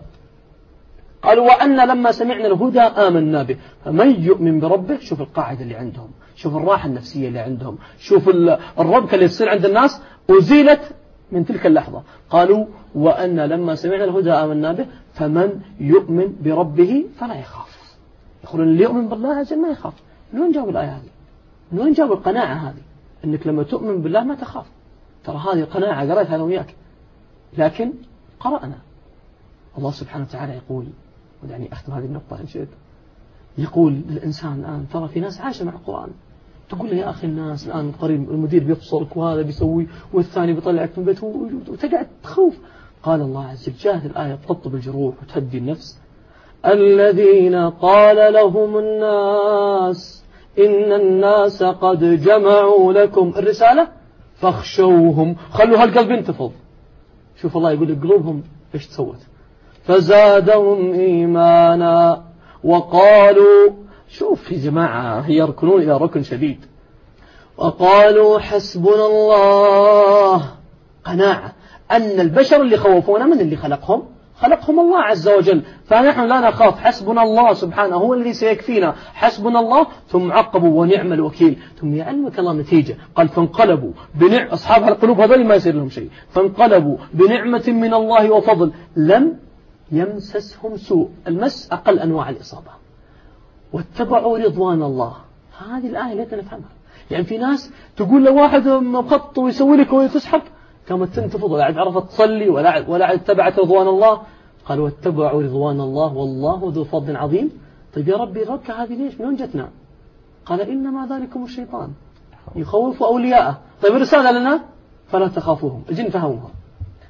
قالوا وأن لما سمعنا الهدى آمنا به. فمن يؤمن بربه شوف القاعدة اللي عندهم. شوف الراحة النفسية اللي عندهم. شوف الربكة اللي تصير عند الناس أزيلت من تلك اللحظة. قالوا وأن لما سمعنا الهدى آمنا به فمن يؤمن بربه فلا يخاف. يقولون اللي يؤمن بالله أجل ما يخاف. من وين جابوا الآية هذه؟ من وين جابوا القناعة هذه؟ أنك لما تؤمن بالله ما تخاف. ترى هذه قناعة قرأتها أنا وياك. لكن قرأنا. الله سبحانه وتعالى يقول ودعني أختم هذه النقطة إن شئت. يقول للإنسان الآن ترى في ناس عايشة مع القرآن. تقول له يا أخي الناس الآن قريب المدير بيفصلك وهذا بيسوي والثاني بيطلعك من البيت وتقعد تخوف. قال الله عز وجل جاءت الآية تطب الجروح وتهدي النفس. الذين قال لهم الناس إن الناس قد جمعوا لكم. الرسالة؟ فاخشوهم. خلوا هالقلب ينتفض. شوف الله يقول قلوبهم إيش تسوت. فزادهم إيمانا. وقالوا شوف يا جماعة يركنون إلى ركن شديد. وقالوا حسبنا الله. قناعة. أن البشر اللي خوفونا من اللي خلقهم؟ خلقهم الله عز وجل. فنحن لا نخاف. حسبنا الله سبحانه هو الذي سيكفينا. حسبنا الله ثم عقبوا ونعم الوكيل. ثم يعلمك الله نتيجة. قال فانقلبوا بنع أصحاب القلوب هذول ما يصير لهم شيء. فانقلبوا بنعمة من الله وفضل. لم يمسسهم سوء. المس أقل أنواع الإصابة. واتبعوا رضوان الله. هذه الآية لا نفهمها. يعني في ناس تقول لواحد مخط ويسوي لك وتسحب قامت تنتفض ولا عاد عرفت تصلي ولا ولا عاد اتبعت رضوان الله. قال واتبعوا رضوان الله والله ذو فضل عظيم. طيب يا ربي الركعة هذه ليش؟ من وين جتنا؟ قال إنما ذلكم الشيطان. يخوف أولياءه. طيب الرسالة لنا؟ فلا تخافوهم. الجن فهموها.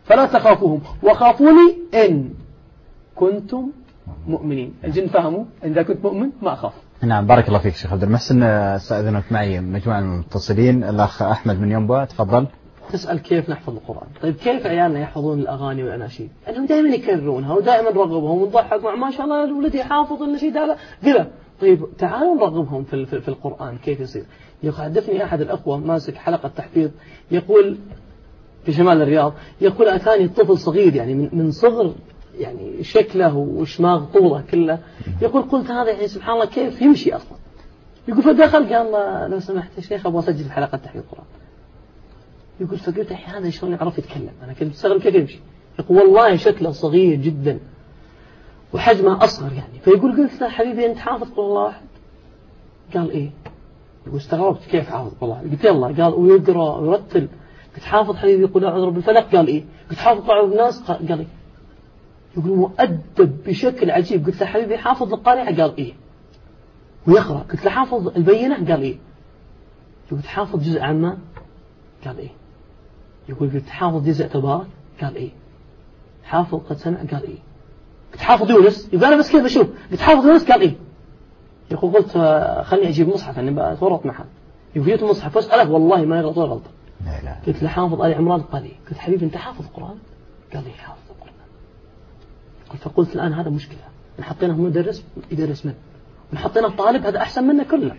فلا تخافوهم. وخافوني إن كنتم مؤمنين. الجن فهموا إذا كنت مؤمن ما أخاف. نعم بارك الله فيك شيخ عبد المحسن. استاذنك معي مجموعة من المتصلين. الأخ أحمد من ينبع تفضل. تسأل كيف نحفظ القرآن. طيب كيف عيالنا يحفظون الأغاني والأناشيد؟ أنهم دائما يكررونها ودائما نرغبهم ونضحك ما شاء الله ولدي حافظ النشيد هذا. قلة. طيب تعالوا نرغبهم في, في, في القرآن كيف يصير. يحدثني أحد الأخوة ماسك حلقة تحفيظ يقول في شمال الرياض يقول أتاني طفل صغير يعني من, من صغر يعني شكله وشماغ طوله كله يقول قلت هذا يعني سبحان الله كيف يمشي أصلا؟ يقول فدخل قال لو سمحت يا شيخ أبغى أسجل حلقة تحفيظ القرآن. يقول فقلت هذا شلون يعرف يتكلم؟ أنا كنت مستغرب كيف يمشي؟ يقول والله شكله صغير جدا. وحجمه أصغر يعني. فيقول قلت له حبيبي أنت حافظ قول الله واحد قال إيه؟ يقول استغربت كيف حافظ قول الله قلت يلا. قال ويقرأ ويرتل. قلت حافظ حبيبي يقول أعوذ بالفلق قال إيه؟ قلت حافظ قاعد الناس قال إيه؟ يقول مؤدب بشكل عجيب. قلت له حبيبي حافظ القارعة؟ قال إيه؟ ويقرأ. قلت له حافظ البينة؟ قال إيه؟ قلت حافظ جزء عما قال إيه؟ يقول قلت حافظ جزء تبارك قال إيه. حافظ قد سمع؟ قال إيه. قلت حافظ يونس يقول أنا بس كذا بشوف قلت حافظ يونس قال إيه. يقول قلت خليني أجيب مصحف أنا بتورط معه يقول جبت المصحف وأسأله والله ما يغلط ولا غلطة. قلت له حافظ آل عمران؟ قال إيه. قلت حبيبي أنت حافظ القرآن؟ قال إيه حافظ القرآن. قلت فقلت الآن هذا مشكلة. نحطيناه مدرس يدرس من ونحطيناه طالب هذا أحسن منا كله.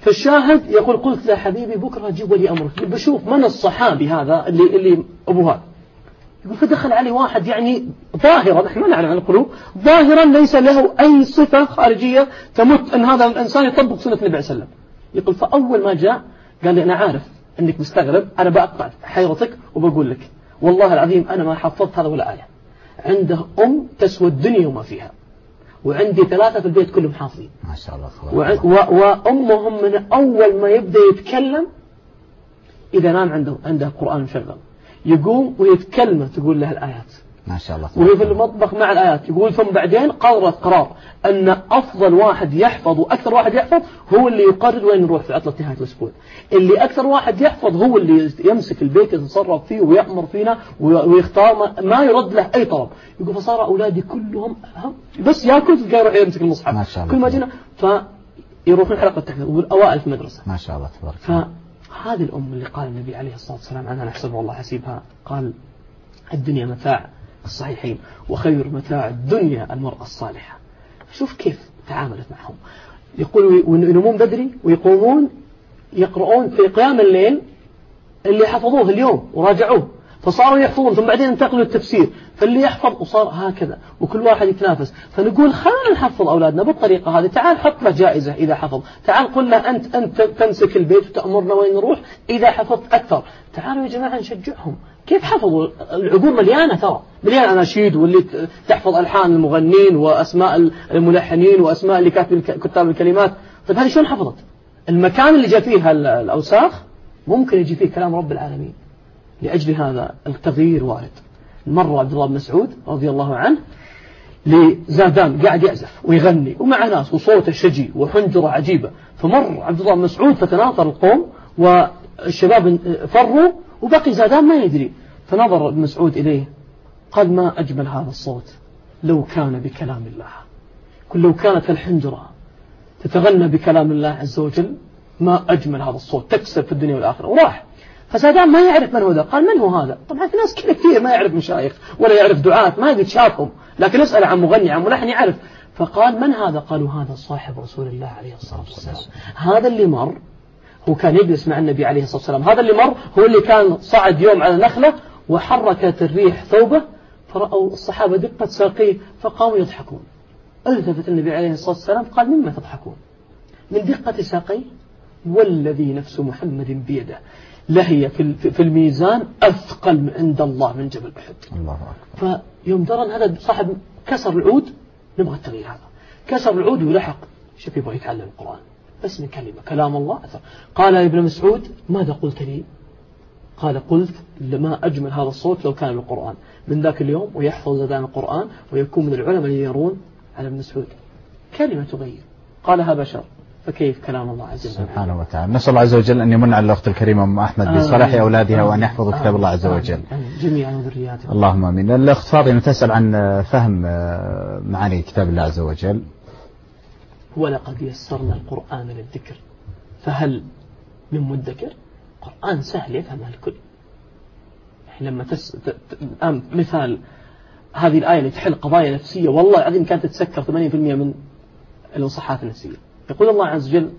فالشاهد يقول قلت له حبيبي بكرة جيب ولي أمرك. بشوف من الصحابي هذا اللي اللي أبو هذا يقول فدخل علي واحد يعني ظاهرا إحنا ما نعلم عن القلوب ظاهرا ليس له أي صفة خارجية تمت أن هذا الإنسان يطبق سنة النبي عليه وسلم. يقول فأول ما جاء قال لي أنا عارف أنك مستغرب أنا بقطع حيرتك وبقول لك والله العظيم أنا ما حفظت هذا ولا آية. عنده أم تسوى الدنيا وما فيها. وعندي ثلاثة في البيت كلهم حافظين ما شاء الله وأمهم من أول ما يبدأ يتكلم إذا نام عنده عنده قرآن مشغل يقوم ويتكلم تقول له الآيات. ما شاء الله. وهي في المطبخ مع الآيات. يقول ثم بعدين قررت قرار أن أفضل واحد يحفظ وأكثر واحد يحفظ هو اللي يقرر وين نروح في عطلة نهاية الأسبوع. اللي أكثر واحد يحفظ هو اللي يمسك البيت يتصرف فيه ويأمر فينا ويختار ما يرد له أي طلب. يقول فصار أولادي كلهم بس ياكل تلقاه يروح يمسك المصحف. ما شاء الله. كل ما جينا فيروحون حلقة التحفيظ والأوائل في المدرسة. ما شاء الله تبارك فهذه الأم اللي قال النبي عليه الصلاة والسلام عنها نحسب والله حسيبها قال الدنيا متاع. الصحيحين وخير متاع الدنيا المرأة الصالحة. شوف كيف تعاملت معهم. يقول ينومون بدري ويقومون يقرؤون في قيام الليل اللي حفظوه اليوم وراجعوه. فصاروا يحفظون ثم بعدين انتقلوا للتفسير. فاللي يحفظ وصار هكذا. وكل واحد يتنافس. فنقول خلينا نحفظ أولادنا بالطريقة هذه. تعال حط له جائزة إذا حفظ. تعال قل له أنت أنت تمسك البيت وتأمرنا وين نروح إذا حفظت أكثر. تعالوا يا جماعة نشجعهم. كيف حفظوا؟ العقول مليانة ترى. مليان أناشيد واللي تحفظ ألحان المغنين وأسماء الملحنين وأسماء اللي كاتب كتاب الكلمات. طيب هذه شلون حفظت؟ المكان اللي جاء فيه الأوساخ ممكن يجي فيه كلام رب العالمين. لأجل هذا التغيير وارد. مر عبد الله بن مسعود رضي الله عنه لزادان قاعد يعزف ويغني ومع ناس وصوته شجي وحنجرة عجيبة. فمر عبد الله بن مسعود فتناطر القوم والشباب فروا وبقي زادان ما يدري. فنظر ابن مسعود إليه قال ما أجمل هذا الصوت لو كان بكلام الله. كل لو كانت الحنجرة تتغنى بكلام الله عز وجل ما أجمل هذا الصوت تكسب في الدنيا والآخرة. وراح. فسادان ما يعرف من هو ذا. قال من هو هذا؟ طبعا في ناس كثير ما يعرف مشايخ ولا يعرف دعاة ما قد شافهم لكن أسأل عن مغني عن ملحن يعرف. فقال من هذا؟ قالوا هذا صاحب رسول الله عليه الصلاة والسلام. هذا اللي مر هو كان يجلس مع النبي عليه الصلاة والسلام. هذا اللي مر هو اللي كان صعد يوم على نخلة وحركت الريح ثوبه فرأوا الصحابة دقة ساقيه فقاموا يضحكون. ألتفت النبي عليه الصلاة والسلام قال مما تضحكون؟ من دقة ساقيه والذي نفس محمد بيده. لهي في الميزان أثقل عند الله من جبل أحد. الله أكبر. فيوم درى أن هذا صاحب كسر العود نبغى التغيير هذا. كسر العود ولحق شوف يبغى يتعلم القرآن. بس من كلمة كلام الله أثر. قال يا ابن مسعود ماذا قلت لي؟ قال قلت لما أجمل هذا الصوت لو كان القرآن. من ذاك اليوم ويحفظ أذان القرآن ويكون من العلماء اللي يرون على ابن مسعود. كلمة تغير. قالها بشر. فكيف كلام الله عز وجل؟ سبحانه وتعالى. نسأل الله عز وجل أن يمن على الأخت الكريمة أم أحمد بصلاح أولادها وأن يحفظوا كتاب الله عز وجل. جميعا وذرياتهم. اللهم آمين. الأخت فاطمة تسأل عن فهم معاني كتاب الله عز وجل. ولقد يسرنا القرآن للذكر. فهل من مدكر؟ قرآن سهل يفهمها الكل. لما تس... ت... الآن مثال هذه الآية اللي تحل قضايا نفسية والله العظيم كانت تتسكر 80% من الانصحات النفسية. يقول الله عز وجل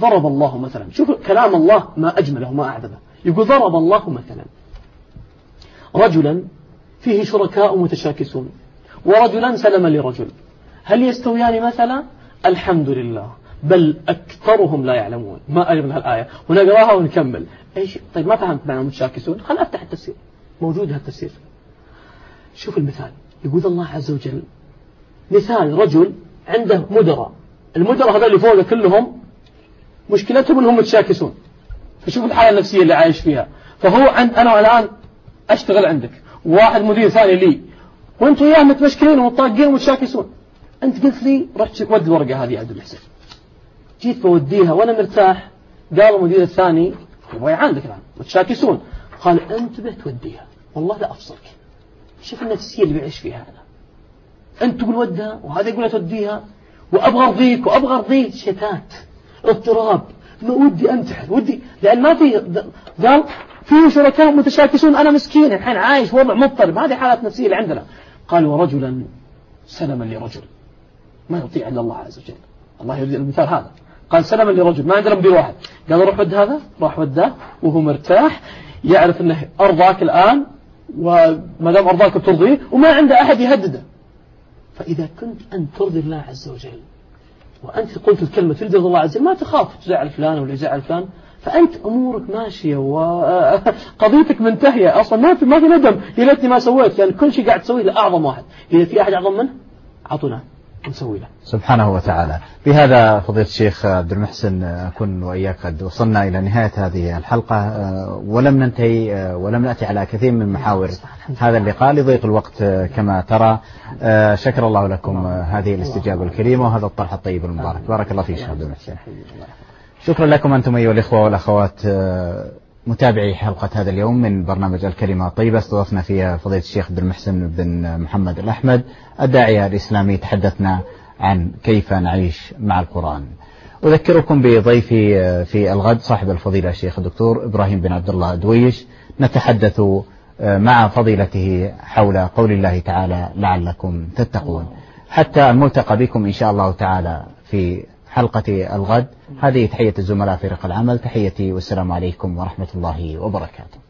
ضرب الله مثلا. شوف كلام الله ما أجمله وما أعذبه. يقول ضرب الله مثلا. رجلا فيه شركاء متشاكسون. ورجلا سلم لرجل. هل يستويان مثلا؟ الحمد لله. بل أكثرهم لا يعلمون. ما أجمل الآية ونقراها ونكمل إيش؟ طيب ما فهمت معنى متشاكسون خل أفتح التفسير. موجود هالتفسير. شوف المثال. يقول الله عز وجل مثال رجل عنده مدراء المدراء هذول اللي فوقه كلهم مشكلتهم إنهم متشاكسون. فشوف الحالة النفسية اللي عايش فيها. فهو عند أنا الآن أشتغل عندك. واحد مدير ثاني لي. وأنتم وياه متمشكلين ومطاقين ومتشاكسون. أنت قلت لي رحت ود الورقة هذه عبد الحسين. جيت بوديها وأنا مرتاح. قال المدير الثاني يبغى يعاندك الآن متشاكسون. قال انتبه توديها والله لا أفصلك. شوف النفسية اللي بيعيش فيها هذا أنت تقول ودها وهذا يقول توديها. وأبغى أرضيك وأبغى أرضيك. شتات اضطراب. ما ودي أنتحر ودي. لأن ما في قال في شركاء متشاكسون. أنا مسكين الحين عايش وضع مضطرب. هذه حالات نفسية اللي عندنا. قال ورجلا سلما لرجل. ما يطيع إلا الله عز وجل. الله يريد المثال هذا. قال سلما لرجل ما عندنا مدير واحد. قال روح ود هذا راح وداه وهو مرتاح يعرف إنه أرضاك الآن وما دام أرضاك بترضيه وما عنده أحد يهدده. فإذا كنت انت ترضي الله عز وجل وأنت قلت الكلمة ترضي الله عز وجل ما تخاف تزعل فلان ولا يزعل فلان فأنت أمورك ماشية وقضيتك منتهية. أصلا ما في ما في ندم. يا ليتني ما سويت لأن كل شيء قاعد تسويه لأعظم واحد. إذا في أحد أعظم منه؟ أعطونا نسوي له. سبحانه وتعالى. بهذا فضيلة الشيخ عبد المحسن أكون وإياك قد وصلنا إلى نهاية هذه الحلقة. ولم ننتهي ولم نأتي على كثير من محاور هذا اللقاء لضيق الوقت كما ترى. شكر الله لكم هذه الاستجابة الكريمة وهذا الطرح الطيب المبارك. بارك الله فيك شيخ عبد المحسن. شكرا لكم أنتم أيها الإخوة والأخوات متابعي حلقة هذا اليوم من برنامج الكلمة الطيبة. استضفنا فيها فضيلة الشيخ عبد المحسن بن محمد الأحمد الداعية الإسلامي. تحدثنا عن كيف نعيش مع القرآن. أذكركم بضيفي في الغد صاحب الفضيلة الشيخ الدكتور إبراهيم بن عبد الله دويش. نتحدث مع فضيلته حول قول الله تعالى لعلكم تتقون. حتى الملتقى بكم إن شاء الله تعالى في حلقة الغد. هذه تحية الزملاء في فريق العمل. تحيتي والسلام عليكم ورحمة الله وبركاته.